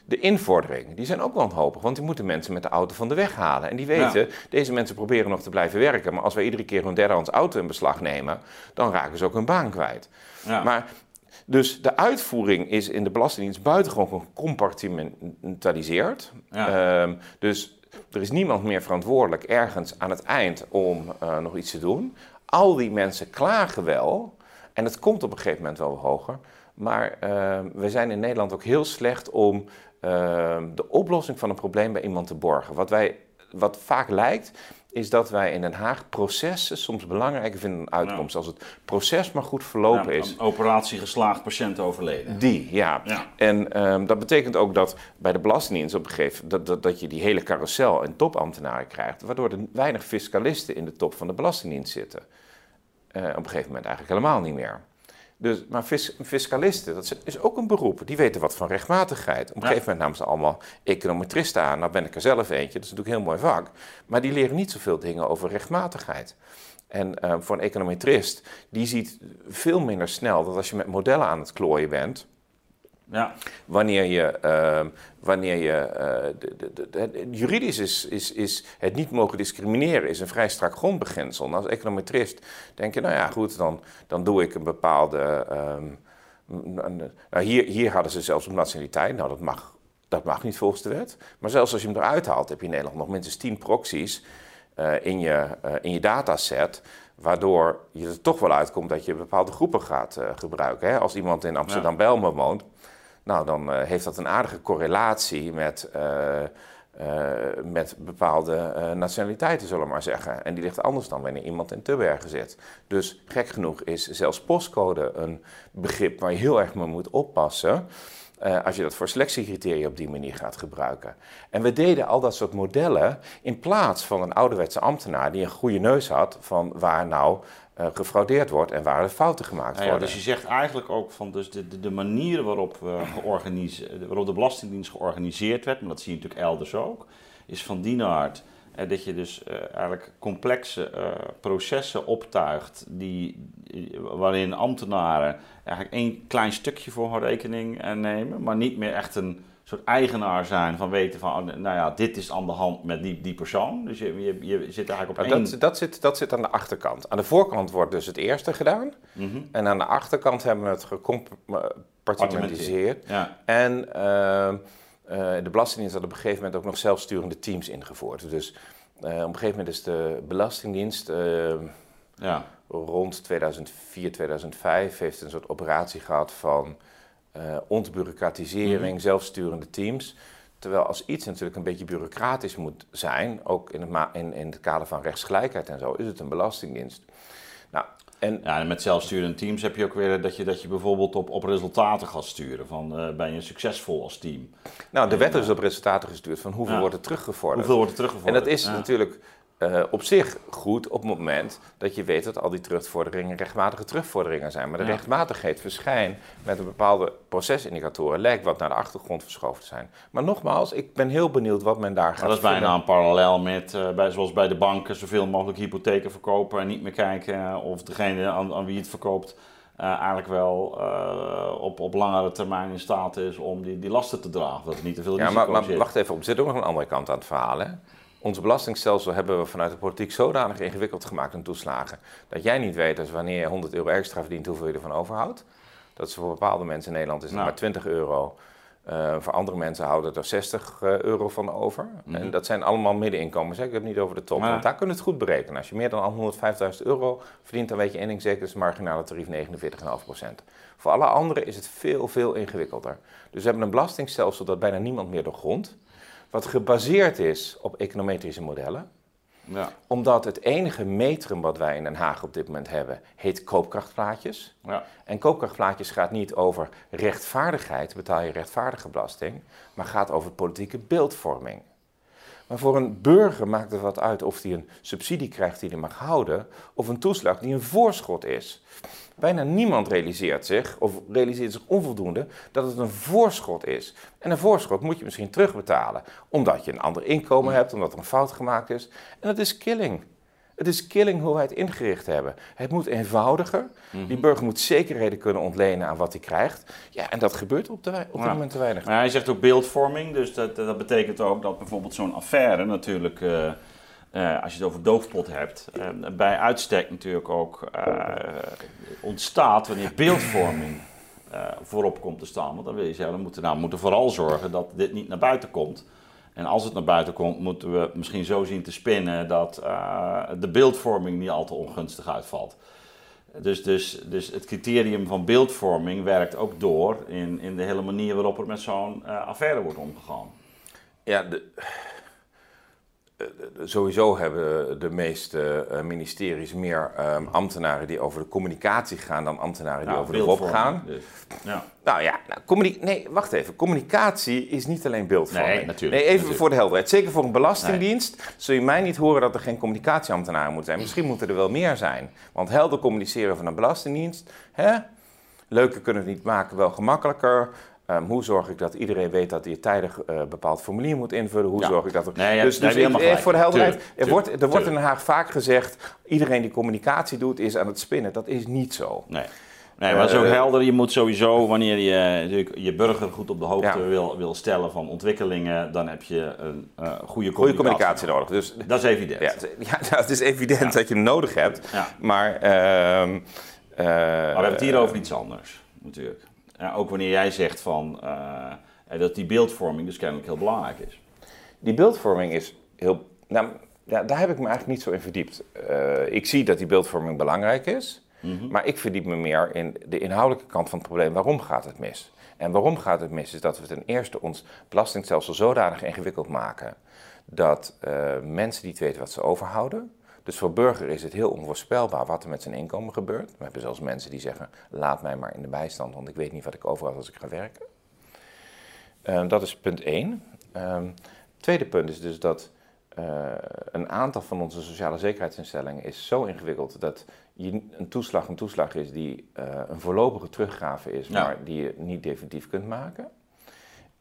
de invordering. Die zijn ook wanhopig, want die moeten mensen met de auto van de weg halen. En die weten, deze mensen proberen nog te blijven werken. Maar als wij iedere keer hun derdehands auto in beslag nemen, dan raken ze ook hun baan kwijt. ja. Maar dus de uitvoering is in de Belastingdienst buitengewoon gecompartimentaliseerd. Ja. Ehm, dus Er is niemand meer verantwoordelijk ergens aan het eind om uh, nog iets te doen. Al die mensen klagen wel. En het komt op een gegeven moment wel hoger. Maar uh, we zijn in Nederland ook heel slecht om de oplossing van een probleem bij iemand te borgen. Wat, wij, wat vaak lijkt, is dat wij in Den Haag processen soms belangrijker vinden dan uitkomst. Als het proces maar goed verlopen Ja, is. een operatie geslaagd, patiënt overleden. Die, ja. Ja. En ehm, dat betekent ook dat bij de Belastingdienst op een gegeven dat, dat, dat je die hele carousel en topambtenaren krijgt, waardoor er weinig fiscalisten in de top van de Belastingdienst zitten. Eh, op een gegeven moment eigenlijk helemaal niet meer. Dus, maar fis- fiscalisten, dat is- ook een beroep. Die weten wat van rechtmatigheid. Op een Ja. gegeven moment namen ze allemaal econometristen aan. Nou ben ik er zelf eentje, dat is natuurlijk een heel mooi vak. Maar die leren niet zoveel dingen over rechtmatigheid. En eh, voor een econometrist, die ziet veel minder snel dat als je met modellen aan het klooien bent, Ja. wanneer je, ehm, wanneer je eh, de, de, de- het- juridisch is, is, is het niet mogen discrimineren is een vrij strak grondbeginsel. En als econometrist denk je, nou ja, goed, dan, dan doe ik een bepaalde. ehm, nou, hier, hier hadden ze zelfs een nationaliteit. Nou, dat mag, dat mag niet volgens de wet. Maar zelfs als je hem eruit haalt, heb je in Nederland nog minstens 10 proxies eh, in, je, eh, in je dataset. Waardoor je er toch wel uitkomt dat je bepaalde groepen gaat gebruiken. Hè? Als iemand in Amsterdam-Belmen woont, nou, dan eh, heeft dat een aardige correlatie met, eh, eh, met bepaalde nationaliteiten, zullen we maar zeggen. En die ligt anders dan wanneer iemand in Tubbergen zit. Dus gek genoeg is zelfs postcode een begrip waar je heel erg mee moet oppassen. als je dat voor selectiecriteria op die manier gaat gebruiken. En we deden al dat soort modellen in plaats van een ouderwetse ambtenaar die een goede neus had van waar nou eh, gefraudeerd wordt en waar er fouten gemaakt Nou ja, worden. dus je zegt eigenlijk ook van dus de, de, de manier waarop, we georganiseerd, waarop de Belastingdienst georganiseerd werd, maar dat zie je natuurlijk elders ook, is van die aard eh, dat je dus eh, eigenlijk complexe eh, processen optuigt die, eh, waarin ambtenaren eigenlijk één klein stukje voor hun rekening eh, nemen, maar niet meer echt een soort eigenaar zijn van weten van, oh, nou ja, dit is aan de hand met die, die persoon. Dus je, je, je zit eigenlijk op één... dat, dat, zit, dat zit aan de achterkant. Aan de voorkant wordt dus het eerste gedaan. Mhm. En aan de achterkant hebben we het gecompartimentiseerd. Ja, En ehm, eh, de Belastingdienst had op een gegeven moment ook nog zelfsturende teams ingevoerd. Dus eh, op een gegeven moment is de Belastingdienst eh, ja. rond 2004, 2005 heeft een soort operatie gehad van eh ontbureaucratisering, zelfsturende teams. Terwijl als iets natuurlijk een beetje bureaucratisch moet zijn, ook in het, in, in het kader van rechtsgelijkheid en zo, is het een belastingdienst. Nou, en Ja, en met zelfsturende teams heb je ook weer dat je, dat je bijvoorbeeld op, op resultaten gaat sturen. Van eh, ben je succesvol als team? nou, de wet is op resultaten gestuurd van hoeveel Ja. wordt er teruggevorderd. Hoeveel wordt er En teruggevorderd? dat is Ja. natuurlijk eh, op zich goed op het moment dat je weet dat al die terugvorderingen rechtmatige terugvorderingen zijn. Maar de Ja. rechtmatigheid verschijnt met een bepaalde procesindicatoren, lijkt wat naar de achtergrond verschoven te zijn. Maar nogmaals, ik ben heel benieuwd wat men daar gaat Maar dat is vinden. bijna een parallel met, eh, bij, zoals bij de banken, zoveel mogelijk hypotheken verkopen en niet meer kijken of degene aan, aan wie het verkoopt eh, eigenlijk wel op, op langere termijn in staat is om die, die lasten te dragen. Dat er niet te veel Ja, maar, wacht even op, er zit ook nog een andere kant aan het verhaal. Hè? Ons belastingstelsel hebben we vanuit de politiek zodanig ingewikkeld gemaakt in toeslagen. Dat jij niet weet, dus wanneer je 100 euro extra verdient, hoeveel je ervan overhoudt. Dat is voor bepaalde mensen in Nederland is het Nou. maar 20 euro. Eh, voor andere mensen houden er 60 eh, euro van over. Mhm. En dat zijn allemaal middeninkomens. hè. Ik heb het niet over de top. Maar- Want daar kun je het goed berekenen. Als je meer dan 105.000 euro verdient, dan weet je één ding zeker, is het marginale tarief 49,5%. Voor alle anderen is het veel, veel ingewikkelder. Dus we hebben een belastingstelsel dat bijna niemand meer doorgrondt. Wat gebaseerd is op econometrische modellen. Ja, Omdat het enige metrum wat wij in Den Haag op dit moment hebben, heet koopkrachtplaatjes. ja. En koopkrachtplaatjes gaat niet over rechtvaardigheid, betaal je rechtvaardige belasting, maar gaat over politieke beeldvorming. Maar voor een burger maakt het wat uit of hij een subsidie krijgt die hij mag houden, of een toeslag die een voorschot is. Bijna niemand realiseert zich, of realiseert zich onvoldoende, dat het een voorschot is. En een voorschot moet je misschien terugbetalen, omdat je een ander inkomen hebt, omdat er een fout gemaakt is. En dat is killing. Het is killing hoe wij het ingericht hebben. Het moet eenvoudiger. Die burger moet zekerheden kunnen ontlenen aan wat hij krijgt. Ja, en dat gebeurt op, de, op dit Ja. moment te weinig. Maar hij zegt ook beeldvorming, dus dat, dat betekent ook dat bijvoorbeeld zo'n affaire natuurlijk, eh, eh, als je het over doofpot hebt, eh, bij uitstek natuurlijk ook eh, ontstaat wanneer beeldvorming voorop komt te staan. Want dan wil je zeggen, we moeten, nou, moeten vooral zorgen dat dit niet naar buiten komt. En als het naar buiten komt, moeten we misschien zo zien te spinnen dat de beeldvorming niet al te ongunstig uitvalt. Dus, dus, dus het criterium van beeldvorming werkt ook door in, in de hele manier waarop er met zo'n affaire wordt omgegaan. Ja, de, sowieso hebben de meeste eh, ministeries meer um, ambtenaren die over de communicatie gaan dan ambtenaren die over de WOP gaan. Dus. Ja. Nou ja, nou, nee, wacht even. Communicatie is niet alleen beeldvorming. Nee, natuurlijk. Nee, even voor de helderheid. Zeker voor een belastingdienst zul je mij niet horen dat er geen communicatieambtenaren moeten zijn. Misschien moeten er wel meer zijn. Want helder communiceren van een belastingdienst, hè? leuker kunnen we het niet maken, wel gemakkelijker. Um, hoe zorg ik dat iedereen weet dat hij tijdig uh, bepaald formulier moet invullen? Hoe zorg ik dat er. Nee, dus, dus ik, voor de helderheid. er wordt, er wordt in Den Haag vaak gezegd: iedereen die communicatie doet is aan het spinnen. Dat is niet zo. Nee. Nee, maar zo uh, helder. Je moet sowieso, wanneer je je burger goed op de hoogte wil, wil stellen van ontwikkelingen, dan heb je een uh, goede, communicatie. goede communicatie nodig. Dus, dat is evident. Ja, ja het is evident dat je hem nodig hebt. Maar, uh, maar we hebben het hier over iets anders, natuurlijk. Ja, ook wanneer jij zegt van, uh, dat die beeldvorming dus kennelijk heel belangrijk is. Die beeldvorming is heel. Nou, ja, daar heb ik me eigenlijk niet zo in verdiept. Uh, ik zie dat die beeldvorming belangrijk is, mm -hmm. maar ik verdiep me meer in de inhoudelijke kant van het probleem. Waarom gaat het mis? En waarom gaat het mis? Is dat we ten eerste ons belastingstelsel zodanig ingewikkeld maken dat uh, mensen niet weten wat ze overhouden. Dus voor burger is het heel onvoorspelbaar wat er met zijn inkomen gebeurt. We hebben zelfs mensen die zeggen: laat mij maar in de bijstand, want ik weet niet wat ik overhoud als ik ga werken. Uh, dat is punt 1. Uh, tweede punt is dus dat uh, een aantal van onze sociale zekerheidsinstellingen is zo ingewikkeld dat je een toeslag een toeslag is die uh, een voorlopige teruggave is, ja. maar die je niet definitief kunt maken.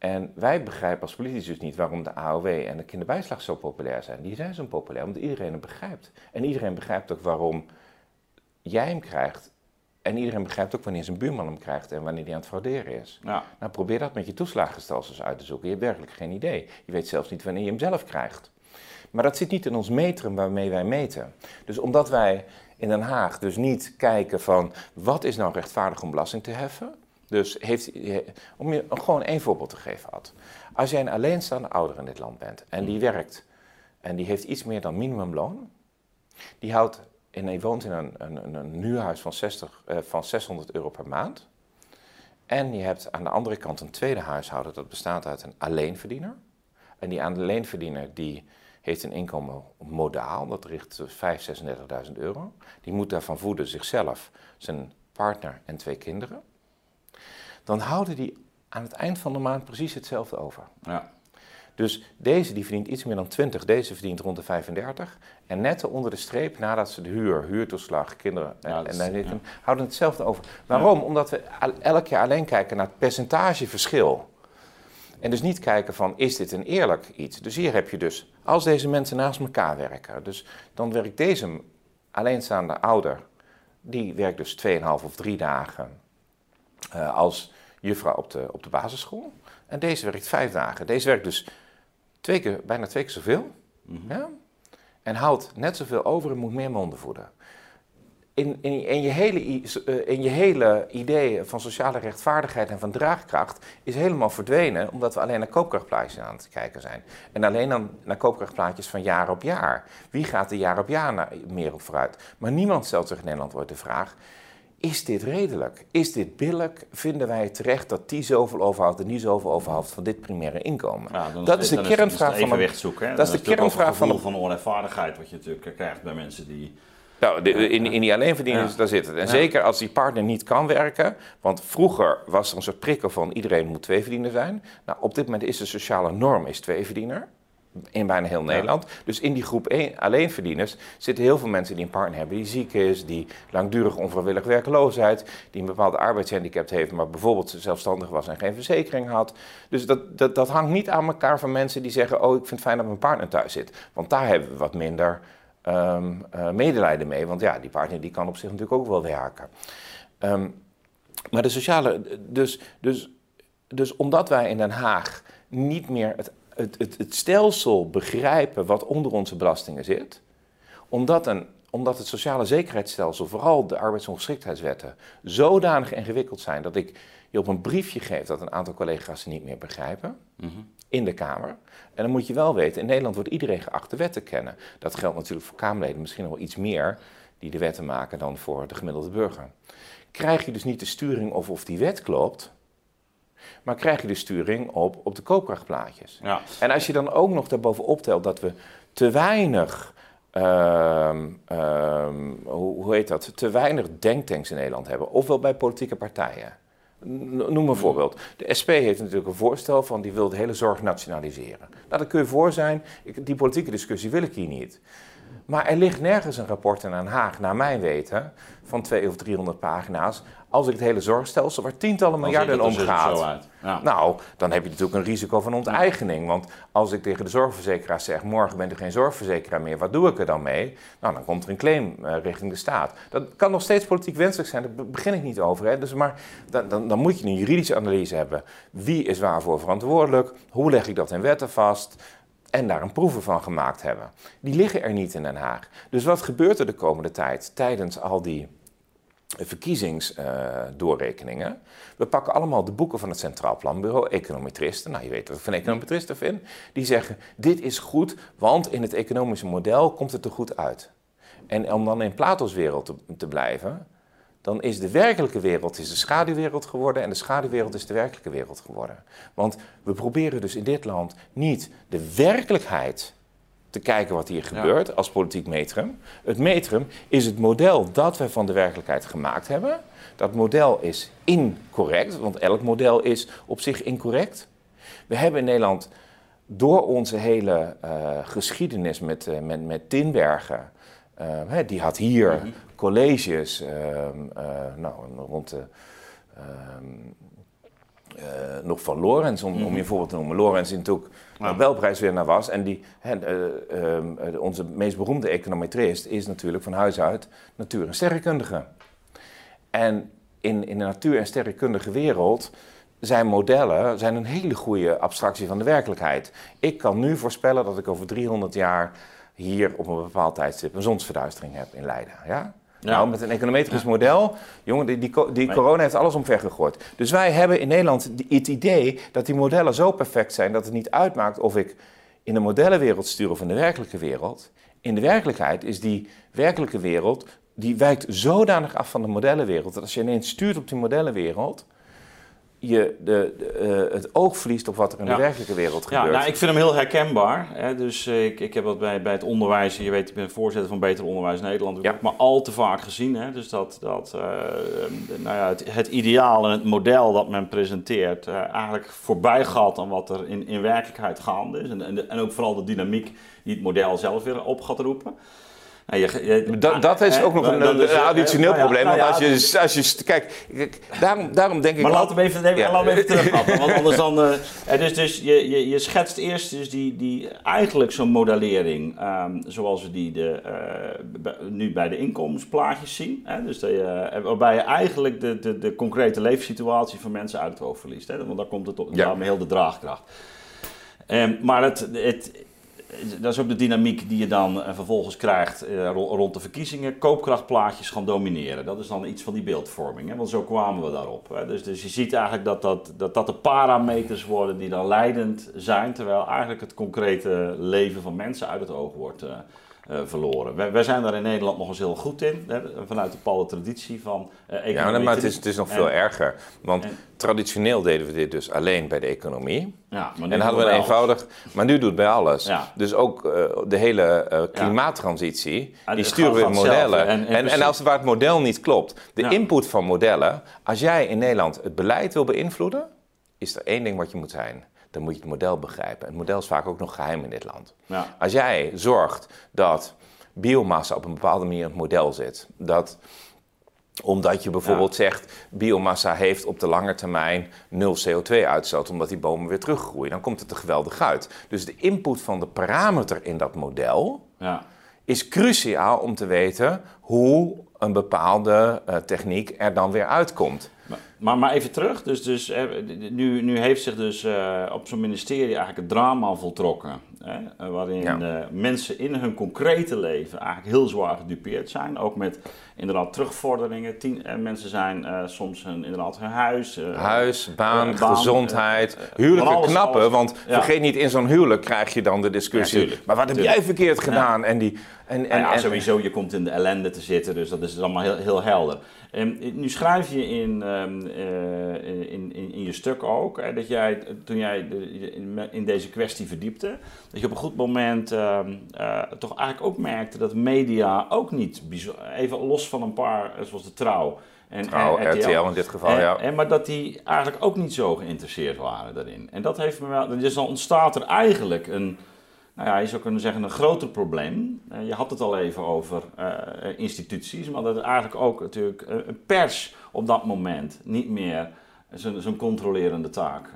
En wij begrijpen als politici dus niet waarom de AOW en de kinderbijslag zo populair zijn. Die zijn zo populair omdat iedereen het begrijpt. En iedereen begrijpt ook waarom jij hem krijgt. En iedereen begrijpt ook wanneer zijn buurman hem krijgt en wanneer hij aan het frauderen is. Ja. Nou, probeer dat met je toeslagenstelsels uit te zoeken. Je hebt werkelijk geen idee. Je weet zelfs niet wanneer je hem zelf krijgt. Maar dat zit niet in ons metrum waarmee wij meten. Dus omdat wij in Den Haag dus niet kijken van wat is nou rechtvaardig om belasting te heffen, dus heeft, om je gewoon één voorbeeld te geven, Ad. Als jij een alleenstaande ouder in dit land bent en die werkt en die heeft iets meer dan minimumloon, die houdt en hij woont in een, een, een huurhuis van, 60, uh, van 600 euro per maand. En je hebt aan de andere kant een tweede huishouden dat bestaat uit een alleenverdiener. En die alleenverdiener die heeft een inkomen modaal, dat richt 5.000, 36.000 euro. Die moet daarvan voeden zichzelf, zijn partner en twee kinderen dan houden die aan het eind van de maand precies hetzelfde over. Ja. Dus deze die verdient iets meer dan 20, deze verdient rond de 35. En net onder de streep, nadat ze de huur, huurtoeslag, kinderen ja, en, en ja. houden hetzelfde over. Waarom? Omdat we elk jaar alleen kijken naar het percentageverschil. En dus niet kijken van, is dit een eerlijk iets? Dus hier heb je dus, als deze mensen naast elkaar werken, dus dan werkt deze alleenstaande ouder, die werkt dus 2,5 of 3 dagen uh, als juffrouw op de, op de basisschool. En deze werkt vijf dagen. Deze werkt dus twee keer, bijna twee keer zoveel. Mm -hmm. ja? En houdt net zoveel over en moet meer monden voeden. In, in, in, je hele, eh, in je hele idee van sociale rechtvaardigheid en van draagkracht is helemaal verdwenen, omdat we alleen naar koopkrachtplaatjes aan het kijken zijn. En alleen dan naar koopkrachtplaatjes van jaar op jaar. Wie gaat er jaar op jaar naar, meer op vooruit? Maar niemand stelt zich in Nederland wordt de vraag: is dit redelijk? Is dit billig? Vinden wij terecht dat die zoveel overhoudt en die zoveel overhoudt van dit primaire inkomen? Ja, dat is de kernvraag van een, zoeken. Dat is de kernvraag van een van onrechtvaardigheid wat je natuurlijk krijgt bij mensen die. Nou, de, in, in die alleenverdieners, ja. daar zit het. En ja. zeker als die partner niet kan werken. Want vroeger was er een soort prikkel van iedereen moet tweeverdiener zijn. Nou, op dit moment is de sociale norm is tweeverdiener in bijna heel Nederland. Ja. Dus in die groep 1 alleenverdieners zitten heel veel mensen die een partner hebben die ziek is, die langdurig onvrijwillig werkloosheid, die een bepaalde arbeidshandicap heeft, maar bijvoorbeeld zelfstandig was en geen verzekering had. Dus dat, dat, dat hangt niet aan elkaar van mensen die zeggen: Oh, ik vind het fijn dat mijn partner thuis zit. Want daar hebben we wat minder um, uh, medelijden mee. Want ja, die partner die kan op zich natuurlijk ook wel werken. Um, maar de sociale. Dus, dus, dus omdat wij in Den Haag niet meer het het, het, het stelsel begrijpen wat onder onze belastingen zit, omdat een omdat het sociale zekerheidsstelsel, vooral de arbeidsongeschiktheidswetten, zodanig ingewikkeld zijn dat ik je op een briefje geef dat een aantal collega's ze niet meer begrijpen in de Kamer. En dan moet je wel weten, in Nederland wordt iedereen geacht de wet te kennen. Dat geldt natuurlijk voor Kamerleden misschien wel iets meer die de wetten maken dan voor de gemiddelde burger. Krijg je dus niet de sturing of of die wet klopt, maar krijg je de sturing op, op de koopkrachtplaatjes. Ja. En als je dan ook nog daarbovenop telt dat we te weinig, ehm, ehm, hoe, hoe heet dat, te weinig denktanks in Nederland hebben, ofwel bij politieke partijen. Noem een voorbeeld. De SP heeft natuurlijk een voorstel van die wil de hele zorg nationaliseren. Nou, daar kun je voor zijn. die politieke discussie wil ik hier niet. Maar er ligt nergens een rapport in Den Haag, naar mijn weten, van 200 of 300 pagina's. Als ik het hele zorgstelsel, waar tientallen miljarden omgaat. Ja. Nou, dan heb je natuurlijk een risico van onteigening. Want als ik tegen de zorgverzekeraar zeg: morgen bent u geen zorgverzekeraar meer, wat doe ik er dan mee? Nou, dan komt er een claim uh, richting de staat. Dat kan nog steeds politiek wenselijk zijn, daar begin ik niet over. Hè. Dus maar dan, dan, dan moet je een juridische analyse hebben. Wie is waarvoor verantwoordelijk? Hoe leg ik dat in wetten vast? En daar een proeven van gemaakt hebben. Die liggen er niet in Den Haag. Dus wat gebeurt er de komende tijd tijdens al die verkiezingsdoorrekeningen? we pakken allemaal de boeken van het Centraal Planbureau, econometristen. Nou, je weet wat ik van econometristen vind. Die zeggen: dit is goed, want in het economische model komt het er goed uit. En om dan in Plato's wereld te, te blijven, dan is de werkelijke wereld is de schaduwwereld geworden en de schaduwwereld is de werkelijke wereld geworden. Want we proberen dus in dit land niet de werkelijkheid te kijken wat hier gebeurt als politiek metrum. Het metrum is het model dat we van de werkelijkheid gemaakt hebben. Dat model is incorrect, want elk model is op zich incorrect. We hebben in Nederland door onze hele uh, geschiedenis met, uh, met, met Tinbergen, uh, die had hier mhm colleges, ehm, eh, nou, rond de, ehm, eh, nog van Lorenz, om, om je mhm. voorbeeld te noemen. Lorenz die natuurlijk ja. Nobelprijswinnaar was. En die, uh, onze meest beroemde econometrist is natuurlijk van huis uit natuur- en sterrenkundige. En in, in de natuur- en sterrenkundige wereld zijn modellen zijn een hele goede abstractie van de werkelijkheid. Ik kan nu voorspellen dat ik over 300 jaar hier op een bepaald tijdstip een zonsverduistering heb in Leiden. Ja? Nou, met een econometrisch model, jongen, die, die, die corona heeft alles omvergegooid. Dus wij hebben in Nederland het idee dat die modellen zo perfect zijn dat het niet uitmaakt of ik in de modellenwereld stuur of in de werkelijke wereld. In de werkelijkheid is die werkelijke wereld, die wijkt zodanig af van de modellenwereld, dat als je ineens stuurt op die modellenwereld, je de, uh, het oog verliest op wat er in de werkelijke wereld gebeurt. Ja, nou, ik vind hem heel herkenbaar. Hè. Dus uh, ik, ik heb dat bij, bij het onderwijs, je weet, ik ben voorzitter van Beter Onderwijs Nederland, heb maar al te vaak gezien. Hè. Dus dat, dat uh, nou ja, het, het, ideaal en het model dat men presenteert eigenlijk voorbij gaat aan wat er in, in werkelijkheid gaande is. En, en, en ook vooral de dynamiek die het model zelf weer op gaat roepen. Nou, je, dat, dat is ook nog een, een additioneel nou probleem. Nou want als je, als je kijk, daarom, daarom denk ik. Maar laten we even, even. Want anders dan. Uh, dus dus je, je, je schetst eerst dus die, die eigenlijk zo'n modellering. Um, zoals we die de, uh, nu bij de inkomensplaatjes zien. Hè? Dus waarbij je eigenlijk de, de, de concrete leefsituatie van mensen uit het oog verliest. Hè? Want daar komt het op, ja. daarmee heel de draagkracht. Um, maar het, het, dat is ook de dynamiek die je dan eh, vervolgens krijgt uh, rond de verkiezingen. Koopkrachtplaatjes gaan domineren. Dat is dan iets van die beeldvorming. Hè? Want zo kwamen we daarop. Dus, dus je ziet eigenlijk dat dat, dat dat de parameters worden die dan leidend zijn. Terwijl eigenlijk het concrete leven van mensen uit het oog wordt uh, uh, verloren. Wij, wij, zijn daar in Nederland nog eens heel goed in, hè, vanuit de bepaalde traditie van uh, Ja, maar het is, het is nog veel erger. Want traditioneel deden we dit dus alleen bij de economie. Ja, maar en hadden we een eenvoudig... Maar nu doet het bij alles. Ja. Dus ook uh, de hele klimaattransitie, ja. die sturen we in modellen. En, en, en, als waar het model niet klopt, de input van modellen... Als jij in Nederland het beleid wil beïnvloeden, is er één ding wat je moet zijn dan moet je het model begrijpen. Het model is vaak ook nog geheim in dit land. Ja. Als jij zorgt dat biomassa op een bepaalde manier in het model zit, dat omdat je bijvoorbeeld zegt, biomassa heeft op de lange termijn nul CO2-uitstoot, omdat die bomen weer teruggroeien. Dan komt het er geweldig uit. Dus de input van de parameter in dat model ja. is cruciaal om te weten hoe een bepaalde uh, techniek er dan weer uitkomt. Maar, maar even terug, dus, dus nu, nu heeft zich dus uh, op zo'n ministerie eigenlijk het drama voltrokken. hè, waarin mensen in hun concrete leven eigenlijk heel zwaar gedupeerd zijn. Ook met inderdaad terugvorderingen. Tien, mensen zijn soms hun, inderdaad hun huis. huis, baan, gezondheid. Huwelijken knappen, want vergeet niet, in zo'n huwelijk krijg je dan de discussie. maar wat heb jij verkeerd gedaan? En die, en, nou en, ja, sowieso, je komt in de ellende te zitten, dus dat is allemaal heel, heel helder. En nu schrijf je in, um, in, in, in, je stuk ook hè, dat jij, toen jij in, in, deze kwestie verdiepte, dat je op een goed moment uh, toch eigenlijk ook merkte dat media ook niet, even los van een paar, zoals de trouw, en, Trouw, en RTL, RTL, in dit geval, ja. En, maar dat die eigenlijk ook niet zo geïnteresseerd waren daarin. En dat heeft me wel. Dus dan ontstaat er eigenlijk een, nou ja, je zou kunnen zeggen, een groter probleem. Uh, je had het al even over uh, instituties, maar dat eigenlijk ook natuurlijk uh, een pers op dat moment niet meer zijn controlerende taak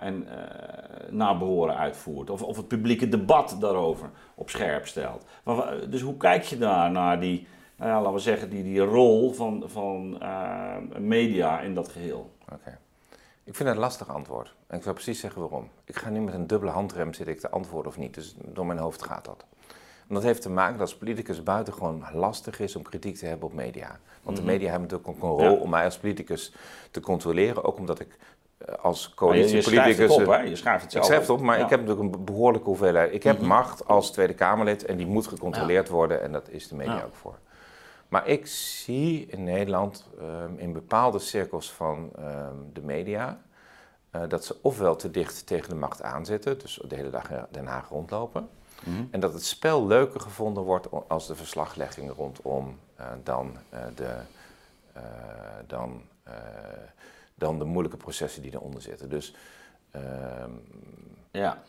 en naar behoren uitvoert. Of, of het publieke debat daarover op scherp stelt. Maar, dus hoe kijk je daar naar die, nou ja, laten we zeggen, die, die rol van, van media in dat geheel? Oké. Ik vind het een lastig antwoord. En ik zal precies zeggen waarom. Ik ga nu met een dubbele handrem zitten ik te antwoorden of niet. Dus door mijn hoofd gaat dat. En dat heeft te maken dat als politicus buitengewoon lastig is om kritiek te hebben op media. Want de mhm. media hebben natuurlijk ook een rol om mij als politicus te controleren. Ook omdat ik eh, als coalitiepoliticus... Je, Je schrijft het zelf Ik schrijf het op, maar ik heb natuurlijk een behoorlijke hoeveelheid... Ik heb mhm. macht als Tweede Kamerlid en die moet gecontroleerd worden. En dat is de media ook voor. Maar ik zie in Nederland ehm, in bepaalde cirkels van ehm, de media uh, dat ze ofwel te dicht tegen de macht aanzitten, dus de hele dag Den Haag rondlopen. Mhm. En dat het spel leuker gevonden wordt als de verslaglegging rondom uh, dan, uh, de, dan, dan de moeilijke processen die eronder zitten. Dus ehm, ja.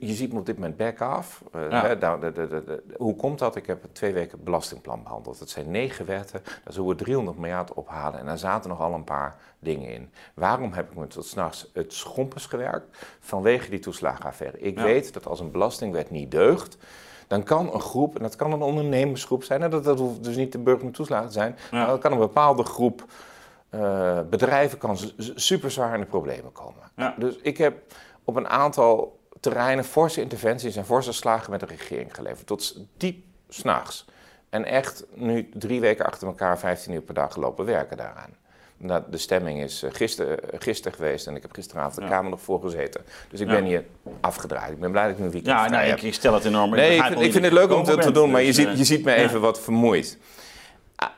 Je ziet me op dit moment back off. Hoe komt dat? Ik heb twee weken belastingplan behandeld. Het zijn negen wetten, daar zullen we 300 miljard ophalen. En daar zaten nog al een paar dingen in. Waarom heb ik me tot s'nachts het schompers gewerkt? Vanwege die toeslagenaffaire. Ik weet dat als een belastingwet niet deugt, dan kan een groep, en dat kan een ondernemersgroep zijn, en dat, dat hoeft dus niet de burger met toeslagen te zijn, maar dat kan een bepaalde groep uh, bedrijven kan super zwaar in de problemen komen. Dus ik heb op een aantal terreinen forse interventies en forse slagen met de regering geleverd. Tot diep s'nachts. En echt nu drie weken achter elkaar 15 uur per dag gelopen werken daaraan. Nou, de stemming is eh, gisteren, gisteren geweest en ik heb gisteravond de Kamer nog voor gezeten. Dus ik ben hier afgedraaid. Ik ben blij dat ik nu weekend Ja, nee, ik, stel het enorm. Nee, ik, vind, ik vind het leuk om het te doen, maar je, ziet, je ziet me even wat vermoeid.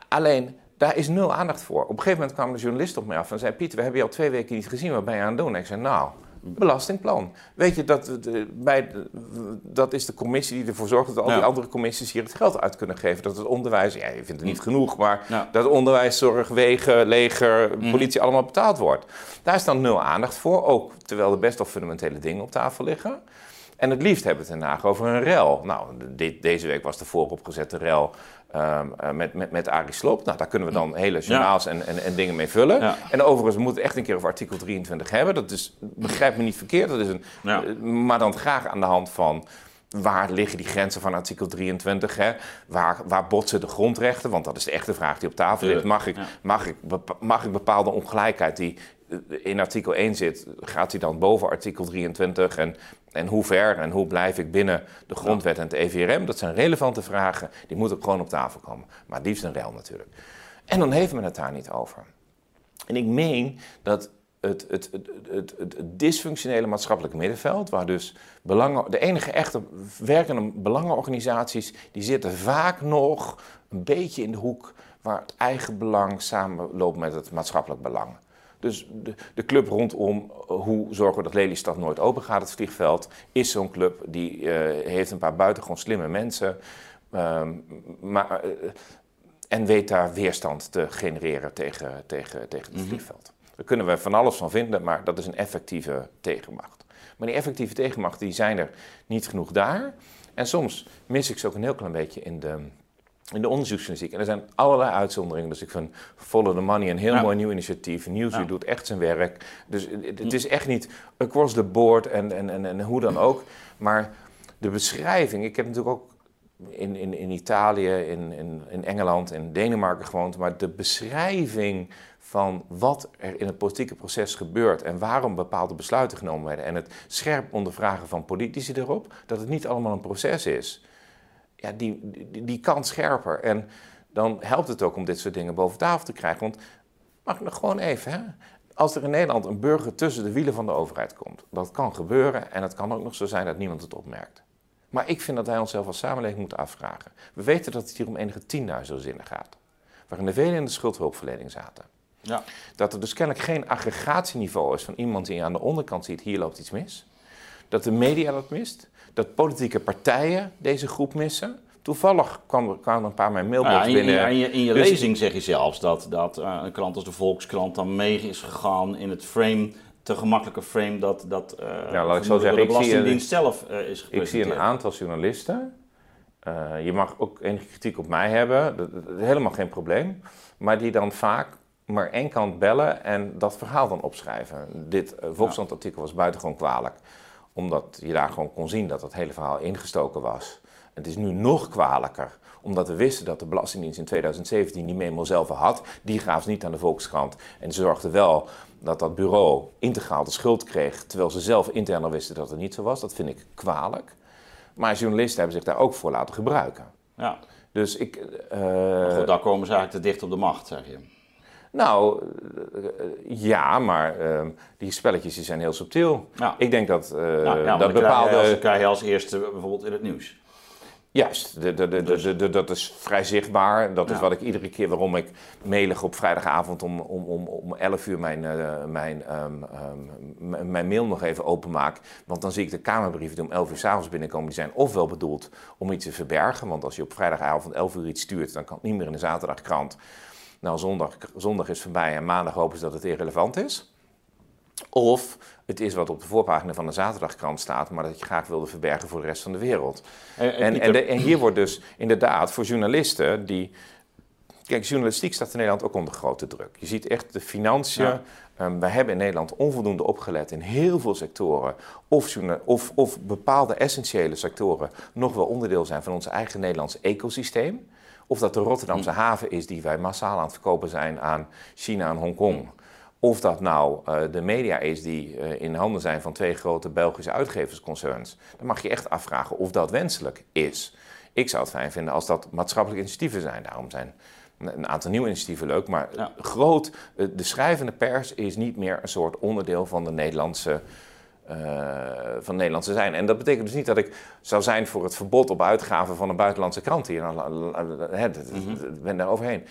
alleen, daar is nul aandacht voor. Op een gegeven moment kwam de journalist op mij af en zei: Pieter, we hebben je al twee weken niet gezien, wat ben je aan het doen? En ik zei: Nou, belastingplan. Weet je, dat, bij, dat is de commissie die ervoor zorgt dat al die andere commissies hier het geld uit kunnen geven. Dat het onderwijs, ja, je vindt het niet genoeg, maar dat onderwijs, zorg, wegen, leger, mhm. politie allemaal betaald wordt. Daar is dan nul aandacht voor, ook terwijl er best wel fundamentele dingen op tafel liggen. En het liefst hebben we het vandaag over een rel. Nou, deze week was de vooropgezette rel um, met, met, met Arie Sloop. Nou, daar kunnen we dan hele journaals en, en, en, dingen mee vullen. En overigens, we moeten echt een keer over artikel 23 hebben. Dat is, begrijp me niet verkeerd, dat is een, ja. Eh, maar dan graag aan de hand van waar liggen die grenzen van artikel 23? Hè? Waar, waar botsen de grondrechten? Want dat is de echte vraag die op tafel ligt. Mag ik, mag ik, mag ik bepaalde ongelijkheid die in artikel 1 zit, gaat die dan boven artikel 23? En, en hoe ver en hoe blijf ik binnen de grondwet en het EVRM? Dat zijn relevante vragen, die moeten gewoon op tafel komen. Maar liefst een rel natuurlijk. En dan heeft men het daar niet over. En ik meen dat het, het, het, het, dysfunctionele maatschappelijke middenveld, waar dus belangen, de enige echte werkende belangenorganisaties, die zitten vaak nog een beetje in de hoek waar het eigen belang samenloopt met het maatschappelijk belang. Dus de, de, club rondom eh, hoe zorgen we dat Lelystad nooit open gaat, het vliegveld, is zo'n club die uh, heeft een paar buitengewoon slimme mensen. Uh, maar, uh, en weet daar weerstand te genereren tegen, tegen, tegen het mhm. vliegveld. Daar kunnen we van alles van vinden, maar dat is een effectieve tegenmacht. Maar die effectieve tegenmacht die zijn er niet genoeg daar. En soms mis ik ze ook een heel klein beetje in de, in de onderzoeksjournalistiek. En er zijn allerlei uitzonderingen. Dus ik vind Follow the Money een heel mooi nieuw initiatief. Nieuwsuur doet echt zijn werk. Dus het is echt niet across the board en, en, en, en hoe dan ook. Maar de beschrijving, ik heb natuurlijk ook in, in, in Italië, in, in, in Engeland, in Denemarken gewoond, maar de beschrijving van wat er in het politieke proces gebeurt en waarom bepaalde besluiten genomen werden en het scherp ondervragen van politici erop, dat het niet allemaal een proces is, ja, die, die, die kan scherper. En dan helpt het ook om dit soort dingen boven tafel te krijgen. Want mag ik nog gewoon even, hè? als er in Nederland een burger tussen de wielen van de overheid komt, dat kan gebeuren en het kan ook nog zo zijn dat niemand het opmerkt. Maar ik vind dat wij onszelf als samenleving moeten afvragen. We weten dat het hier om enige tienduizenden zinnen gaat, waarin de velen in de schuldhulpverlening zaten. Ja. Dat er dus kennelijk geen aggregatieniveau is van iemand die aan de onderkant ziet, hier loopt iets mis. Dat de media dat mist. Dat politieke partijen deze groep missen. Toevallig kwam er, kwamen een paar mijn mailbox nou binnen. In, je, in je dus lezing zeg je zelfs dat, dat uh, een krant als de Volkskrant dan mee is gegaan in het frame, te gemakkelijke frame dat, dat uh, ja, laat ik zo zeggen, de Belastingdienst zelf uh, is Ik zie een aantal journalisten. je mag ook enige kritiek op mij hebben, dat, dat, helemaal geen probleem. Maar die dan vaak maar één kant bellen en dat verhaal dan opschrijven. Dit Volkskrant-artikel was buitengewoon kwalijk omdat je daar gewoon kon zien dat het hele verhaal ingestoken was. Het is nu nog kwalijker, omdat we wisten dat de Belastingdienst in 2017 die memo zelf had. Die gaven ze niet aan de Volkskrant. En ze zorgden wel dat dat bureau integraal de schuld kreeg, terwijl ze zelf intern al wisten dat het niet zo was. Dat vind ik kwalijk. Maar journalisten hebben zich daar ook voor laten gebruiken. Ja. Dus ik. Uh, goed, daar komen ze eigenlijk te dicht op de macht, zeg je. Nou, eh, ja, maar ehm, die spelletjes die zijn heel subtiel. Ik denk dat, uh, ja, dat bepaalde... Krijg je, als, krijg je als eerste bijvoorbeeld in het nieuws. Juist, de, de, de, dus- dat is vrij zichtbaar. Dat is wat ik iedere keer waarom ik mailig op vrijdagavond om, om, om, om 11 uur mijn, uh, mijn, um, um, mijn mail nog even openmaak. Want dan zie ik de Kamerbrieven die om 11 uur s'avonds binnenkomen. Die zijn ofwel bedoeld om iets te verbergen. Want als je op vrijdagavond 11 uur iets stuurt, dan kan het niet meer in de zaterdagkrant. Nou, zondag, zondag is voorbij en maandag hopen ze dat het irrelevant is. Of het is wat op de voorpagina van de zaterdagkrant staat, maar dat je graag wilde verbergen voor de rest van de wereld. En, en, en, en hier wordt dus inderdaad voor journalisten die. Kijk, journalistiek staat in Nederland ook onder grote druk. Je ziet echt de financiën. Ja. Um, wij hebben in Nederland onvoldoende opgelet in heel veel sectoren. Of, of, of bepaalde essentiële sectoren nog wel onderdeel zijn van ons eigen Nederlands ecosysteem. Of dat de Rotterdamse haven is die wij massaal aan het verkopen zijn aan China en Hongkong. Of dat nou uh, de media is die uh, in handen zijn van twee grote Belgische uitgeversconcerns. Dan mag je echt afvragen of dat wenselijk is. Ik zou het fijn vinden als dat maatschappelijke initiatieven zijn. Daarom zijn een aantal nieuwe initiatieven leuk. Maar ja. groot, uh, de schrijvende pers is niet meer een soort onderdeel van de Nederlandse van Nederlandse zijn. En dat betekent dus niet dat ik zou zijn voor het verbod op uitgaven van een buitenlandse krant hier. Ik mhm. ben daar overheen.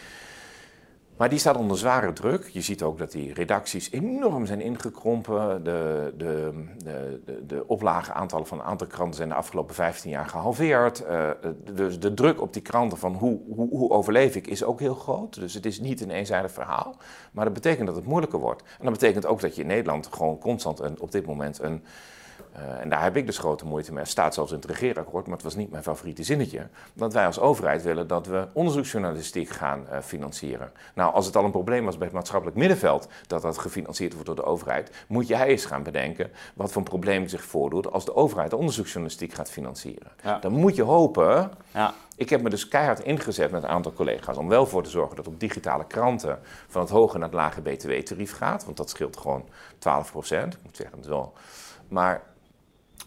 Maar die staat onder zware druk. Je ziet ook dat die redacties enorm zijn ingekrompen. De, de, de, de, de oplage aantallen van een aantal kranten zijn de afgelopen 15 jaar gehalveerd. Dus de druk op die kranten van hoe, hoe, hoe overleef ik is ook heel groot. Dus het is niet een eenzijdig verhaal. Maar dat betekent dat het moeilijker wordt. En dat betekent ook dat je in Nederland gewoon constant een, op dit moment een uh, en daar heb ik dus grote moeite mee. Het staat zelfs in het regeerakkoord, maar het was niet mijn favoriete zinnetje. Dat wij als overheid willen dat we onderzoeksjournalistiek gaan uh, financieren. Nou, als het al een probleem was bij het maatschappelijk middenveld dat dat gefinancierd wordt door de overheid, moet jij eens gaan bedenken wat voor een probleem zich voordoet als de overheid de onderzoeksjournalistiek gaat financieren. Ja. Dan moet je hopen. Ja. Ik heb me dus keihard ingezet met een aantal collega's om wel voor te zorgen dat op digitale kranten van het hoge naar het lage btw-tarief gaat. Want dat scheelt gewoon 12 procent. Ik moet zeggen, het wel. Maar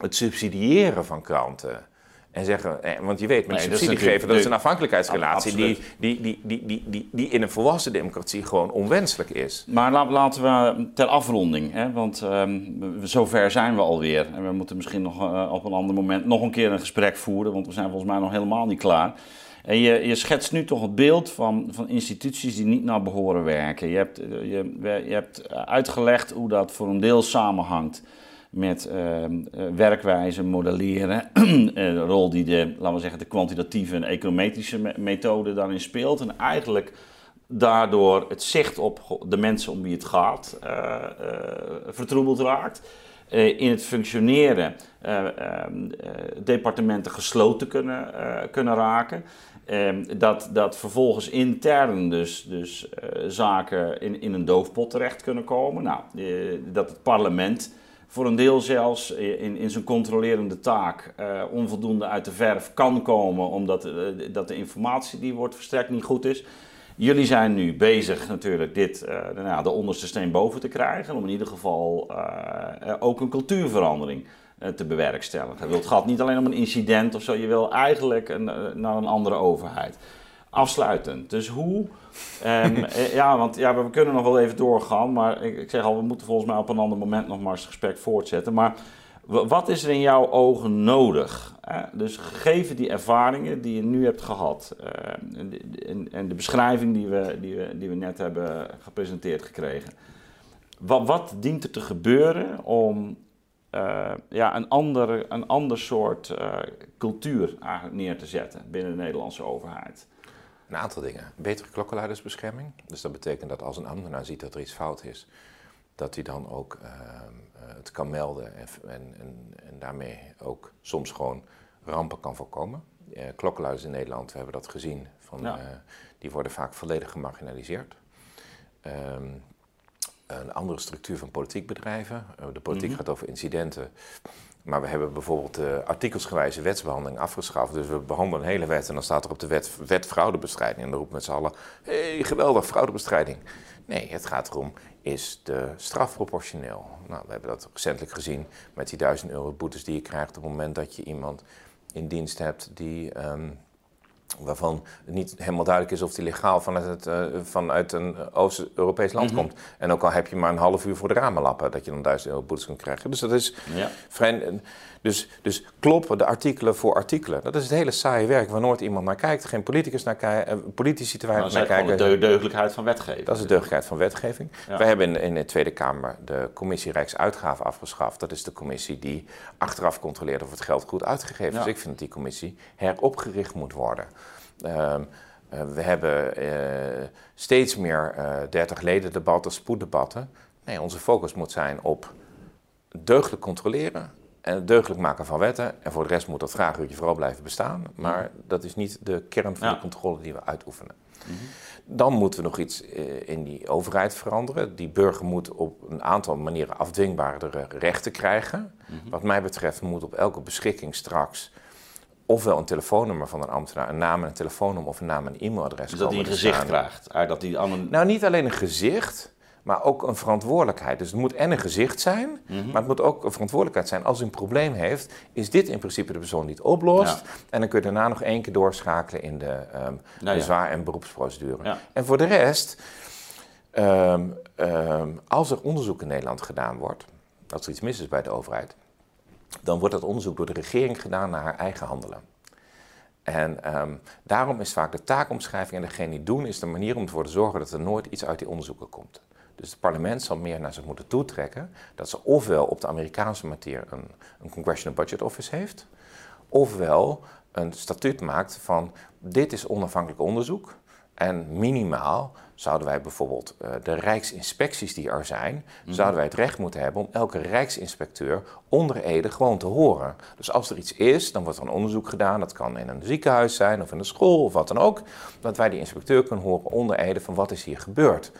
het subsidiëren van kranten. En zeggen, eh, want je weet, met nee, subsidie dat geven, dat is een afhankelijkheidsrelatie die, die, die, die, die, die, die in een volwassen democratie gewoon onwenselijk is. Maar laten we ter afronding, hè, want um, zover zijn we alweer. En we moeten misschien nog uh, op een ander moment nog een keer een gesprek voeren, want we zijn volgens mij nog helemaal niet klaar. En je, je schetst nu toch het beeld van, van instituties die niet naar behoren werken. Je hebt, je, je hebt uitgelegd hoe dat voor een deel samenhangt met uh, werkwijze, modelleren. de rol die de, laten we zeggen, de kwantitatieve en econometrische me methode daarin speelt. En eigenlijk daardoor het zicht op de mensen om wie het gaat uh, vertroebeld raakt. in het functioneren ehm, departementen gesloten kunnen, kunnen raken. Ehm, dat, dat vervolgens intern dus, dus zaken in, in een doofpot terecht kunnen komen. Nou, dat het parlement voor een deel zelfs in, in zijn controlerende taak uh, onvoldoende uit de verf kan komen, omdat uh, dat de informatie die wordt verstrekt niet goed is. Jullie zijn nu bezig natuurlijk dit, uh, nou, de onderste steen boven te krijgen, om in ieder geval ook een cultuurverandering te bewerkstelligen. Het gaat niet alleen om een incident of zo, je wil eigenlijk een, naar een andere overheid afsluitend. Dus hoe. Um, ja, want ja, we kunnen nog wel even doorgaan. Maar ik, ik, zeg al, we moeten volgens mij op een ander moment nog maar eens het gesprek voortzetten. Maar wat is er in jouw ogen nodig? Dus gegeven die ervaringen die je nu hebt gehad. Uh, en, en, de beschrijving die we, die, we, die we net hebben gepresenteerd gekregen. Wat, wat dient er te gebeuren om uh, ja, een, andere, een ander soort uh, cultuur neer te zetten binnen de Nederlandse overheid? Een aantal dingen. Betere klokkenluidersbescherming. Dus dat betekent dat als een ambtenaar ziet dat er iets fout is, dat hij dan ook uh, het kan melden en, en, en, en, daarmee ook soms gewoon rampen kan voorkomen. Uh, klokkenluiders in Nederland, we hebben dat gezien, van, ja. uh, die worden vaak volledig gemarginaliseerd. Um, een andere structuur van politiek bedrijven. de politiek mm -hmm. gaat over incidenten. Maar we hebben bijvoorbeeld de artikelsgewijze wetsbehandeling afgeschaft. Dus we behandelen een hele wet en dan staat er op de wet, wet fraudebestrijding. En dan roept met z'n allen, hé, hey, geweldig, fraudebestrijding. Nee, het gaat erom, is de straf proportioneel? Nou, we hebben dat recentelijk gezien met die duizend euro boetes die je krijgt op het moment dat je iemand in dienst hebt die... Um, waarvan het niet helemaal duidelijk is of die legaal vanuit, het, uh, vanuit een Oost-Europees land mm -hmm. komt. En ook al heb je maar een half uur voor de ramen lappen, dat je dan duizend euro boetes kunt krijgen. Dus dat is ja. vrij... Dus, dus kloppen de artikelen voor artikelen. Dat is het hele saaie werk waar nooit iemand naar kijkt. Geen politicus naar kijken, politici te weinig naar kijken. Dat is de deugdelijkheid van wetgeving. Dat is de deugdelijkheid van wetgeving. Ja. Wij hebben in, in de Tweede Kamer de commissie Rijksuitgaven afgeschaft. Dat is de commissie die achteraf controleert of het geld goed uitgegeven is. Ja. Dus ik vind dat die commissie heropgericht moet worden. Uh, uh, we hebben uh, steeds meer 30 leden debatten, spoeddebatten. Nee, onze focus moet zijn op deugdelijk controleren en het deugdelijk maken van wetten. En voor de rest moet dat vraaguurtje vooral blijven bestaan. Maar dat is niet de kern van ja. de controle die we uitoefenen. Mm -hmm. Dan moeten we nog iets in die overheid veranderen. Die burger moet op een aantal manieren afdwingbaardere rechten krijgen. Mm -hmm. Wat mij betreft moet op elke beschikking straks ofwel een telefoonnummer van een ambtenaar, een naam en een telefoonnummer of een naam en e-mailadres. Dus dat hij een gezicht krijgt? Dat die een... Nou, niet alleen een gezicht, maar ook een verantwoordelijkheid. Dus het moet en een gezicht zijn, mm -hmm. maar het moet ook een verantwoordelijkheid zijn. Als u een probleem heeft, is dit in principe de persoon die het oplost. Ja. En dan kun je daarna nog één keer doorschakelen in de um, nou, bezwaar- ja. en beroepsprocedure. Ja. En voor de rest, um, um, als er onderzoek in Nederland gedaan wordt, als er iets mis is bij de overheid, dan wordt dat onderzoek door de regering gedaan naar haar eigen handelen. En um, daarom is vaak de taakomschrijving en degene die doen, is de manier om ervoor te zorgen dat er nooit iets uit die onderzoeken komt. Dus het parlement zal meer naar zich moeten toetrekken dat ze ofwel op de Amerikaanse manier een, een Congressional Budget Office heeft, ofwel een statuut maakt van dit is onafhankelijk onderzoek en minimaal zouden wij bijvoorbeeld uh, de rijksinspecties die er zijn, mm -hmm. zouden wij het recht moeten hebben om elke rijksinspecteur onder Ede gewoon te horen. Dus als er iets is, dan wordt er een onderzoek gedaan. Dat kan in een ziekenhuis zijn of in een school of wat dan ook. Dat wij die inspecteur kunnen horen onder Ede van wat is hier gebeurd.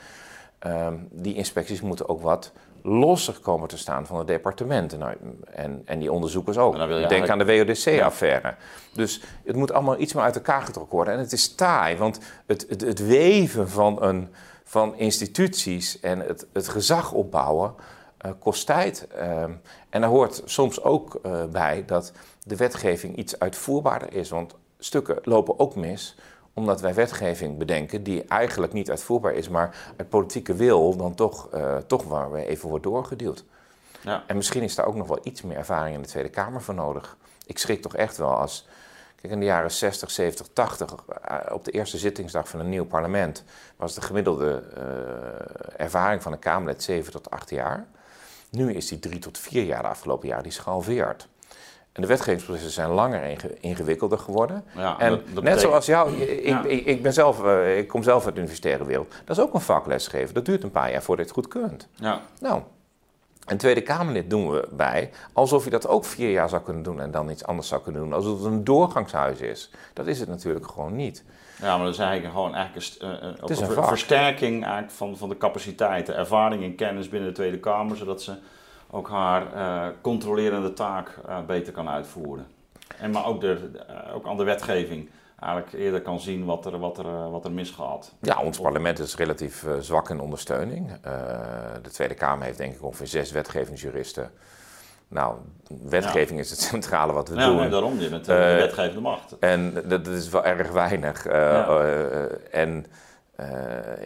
Um, die inspecties moeten ook wat losser komen te staan van het departement. Nou, en, en die onderzoekers ook. Denk eigenlijk... aan de WODC-affaire. Ja. Dus het moet allemaal iets meer uit elkaar getrokken worden. En het is taai, want het, het, het weven van, een, van instituties en het, het gezag opbouwen uh, kost tijd. Uh, en daar hoort soms ook uh, bij dat de wetgeving iets uitvoerbaarder is. Want stukken lopen ook mis omdat wij wetgeving bedenken die eigenlijk niet uitvoerbaar is, maar uit politieke wil dan toch, uh, toch waar we even wordt doorgeduwd. Ja. En misschien is daar ook nog wel iets meer ervaring in de Tweede Kamer voor nodig. Ik schrik toch echt wel als. Kijk, in de jaren 60, 70, 80, op de eerste zittingsdag van een nieuw parlement, was de gemiddelde uh, ervaring van een Kamerlid 7 tot 8 jaar. Nu is die 3 tot 4 jaar de afgelopen jaar, die is gehalveerd. En de wetgevingsprocessen zijn langer inge ingewikkelder geworden. Ja, en dat, dat net betekent... zoals jou, ik, ja. ik, ik, ben zelf, uh, ik kom zelf uit de universitaire wereld. Dat is ook een vak lesgeven. Dat duurt een paar jaar voordat je het goed kunt. Ja. Nou, een Tweede Kamerlid doen we bij alsof je dat ook vier jaar zou kunnen doen en dan iets anders zou kunnen doen. Alsof het een doorgangshuis is. Dat is het natuurlijk gewoon niet. Ja, maar dat is eigenlijk gewoon eigenlijk een, uh, is een, een versterking eigenlijk van, van de capaciteiten, ervaring en kennis binnen de Tweede Kamer, zodat ze ook haar controlerende taak beter kan uitvoeren. En maar ook, de, ook aan de wetgeving eigenlijk eerder kan zien wat er, wat er, wat er misgaat. Ja, ons parlement is relatief zwak in ondersteuning. de Tweede Kamer heeft denk ik ongeveer zes wetgevingsjuristen. Nou, wetgeving is het centrale wat we ja, doen. Ja, daarom, je bent de wetgevende macht. En dat, is wel erg weinig. en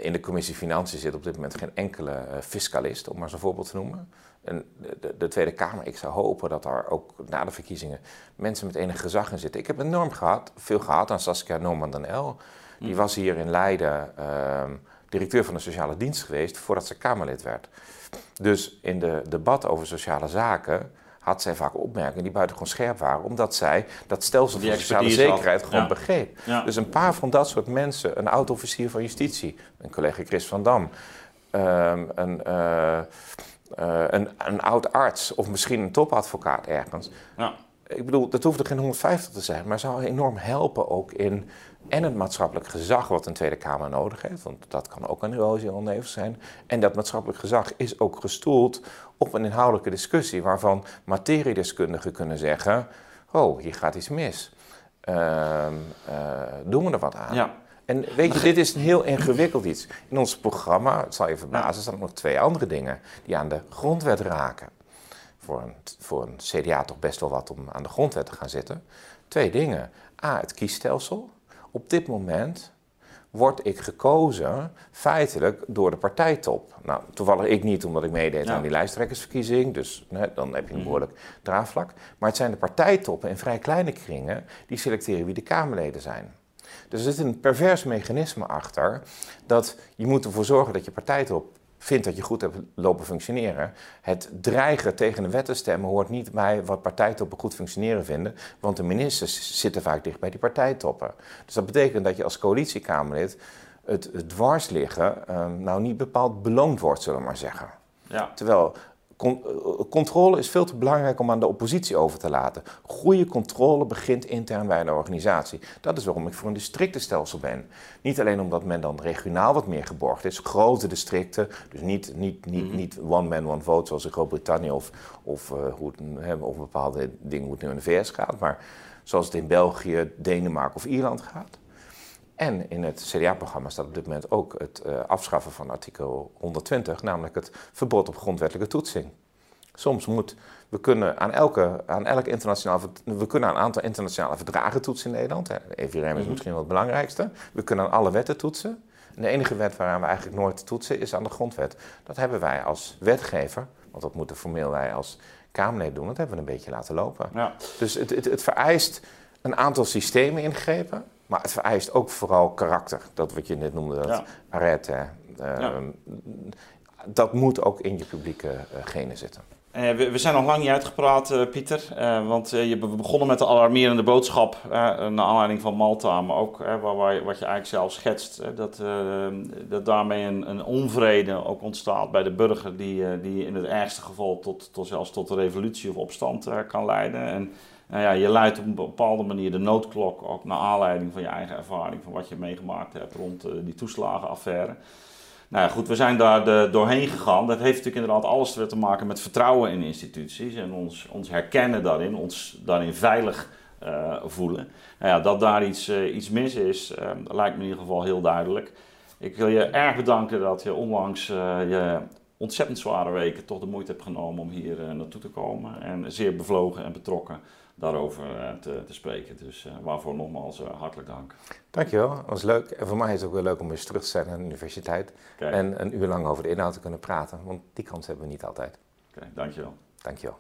in de commissie Financiën zit op dit moment geen enkele fiscalist, om maar zo'n voorbeeld te noemen. En de, de, Tweede Kamer, ik zou hopen dat er ook na de verkiezingen mensen met enig gezag in zitten. Ik heb enorm gehad, veel gehad aan Saskia Norman dan El. Die mm. was hier in Leiden uh, directeur van de sociale dienst geweest voordat ze Kamerlid werd. Dus in de debat over sociale zaken had zij vaak opmerkingen die buitengewoon scherp waren, omdat zij dat stelsel van sociale zekerheid gewoon begreep. Dus een paar van dat soort mensen, een oud-officier van justitie, een collega Chris van Dam, um, een, uh, uh, een, een oud arts of misschien een topadvocaat ergens. Ja. Ik bedoel, dat hoeft er geen 150 te zijn, maar zou enorm helpen ook in en het maatschappelijk gezag wat een Tweede Kamer nodig heeft, want dat kan ook een erosie oneven zijn. En dat maatschappelijk gezag is ook gestoeld op een inhoudelijke discussie waarvan materiedeskundigen kunnen zeggen, oh, hier gaat iets mis. Uh, doen we er wat aan? Ja. En weet je, dit is een heel ingewikkeld iets. In ons programma, het zal je verbazen, staan nog twee andere dingen die aan de grondwet raken. Voor een, voor een CDA toch best wel wat om aan de grondwet te gaan zitten. Twee dingen. A, het kiesstelsel. Op dit moment word ik gekozen feitelijk door de partijtop. Nou, toevallig ik niet, omdat ik meedeed aan die lijsttrekkersverkiezing. Dus dan heb je een mhm. behoorlijk draagvlak. Maar het zijn de partijtoppen in vrij kleine kringen die selecteren wie de Kamerleden zijn. Dus er zit een pervers mechanisme achter dat je moet ervoor zorgen dat je partijtop vindt dat je goed hebt lopen functioneren. Het dreigen tegen de wet te stemmen hoort niet bij wat partijtoppen goed functioneren vinden, want de ministers zitten vaak dicht bij die partijtoppen. Dus dat betekent dat je als coalitiekamerlid het, het dwars liggen uh, nou niet bepaald beloond wordt, zullen we maar zeggen. Ja. Terwijl controle is veel te belangrijk om aan de oppositie over te laten. Goede controle begint intern bij een organisatie. Dat is waarom ik voor een districtenstelsel ben. Niet alleen omdat men dan regionaal wat meer geborgd is, grote districten, dus niet, niet, niet, mhm. niet one man, one vote zoals in Groot-Brittannië of, of, uh, hoe het, of bepaalde dingen hoe het nu in de VS gaat, maar zoals het in België, Denemarken of Ierland gaat. En in het CDA-programma staat op dit moment ook het uh, afschaffen van artikel 120, namelijk het verbod op grondwettelijke toetsing. Soms moet, we kunnen aan, elke, aan elk internationaal, we kunnen aan een aantal internationale verdragen toetsen in Nederland. De EVRM is mhm. misschien wel het belangrijkste. We kunnen aan alle wetten toetsen. En de enige wet waaraan we eigenlijk nooit toetsen is aan de grondwet. Dat hebben wij als wetgever, want dat moeten formeel wij als Kamerlid doen, dat hebben we een beetje laten lopen. Ja. Dus het, het, het vereist een aantal systemen ingrepen. Maar het vereist ook vooral karakter. Dat wat je net noemde, dat ja. arrête. Ehm, dat moet ook in je publieke uh, genen zitten. Uh, we, we, zijn nog lang niet uitgepraat, uh, Pieter. want je, we begonnen met de alarmerende boodschap naar aanleiding van Malta. Maar ook waar, waar, wat je eigenlijk zelf schetst. dat, dat daarmee een, een, onvrede ook ontstaat bij de burger. Die, die in het ergste geval tot, tot zelfs tot een revolutie of opstand kan leiden. En, nou ja, je luidt op een bepaalde manier de noodklok ook naar aanleiding van je eigen ervaring, van wat je meegemaakt hebt rond uh, die toeslagenaffaire. Nou ja, goed, we zijn daar doorheen gegaan. Dat heeft natuurlijk inderdaad alles te maken met vertrouwen in instituties en ons, ons herkennen daarin, ons daarin veilig uh, voelen. Nou ja, dat daar iets, uh, iets mis is, lijkt me in ieder geval heel duidelijk. Ik wil je erg bedanken dat je onlangs je ontzettend zware weken toch de moeite hebt genomen om hier naartoe te komen. En zeer bevlogen en betrokken daarover eh, te, te spreken. Dus eh, waarvoor nogmaals eh, hartelijk dank. Dankjewel, dat was leuk. En voor mij is het ook wel leuk om eens terug te zijn aan de universiteit. En een uur lang over de inhoud te kunnen praten, want die kans hebben we niet altijd. Oké, dankjewel. Dankjewel.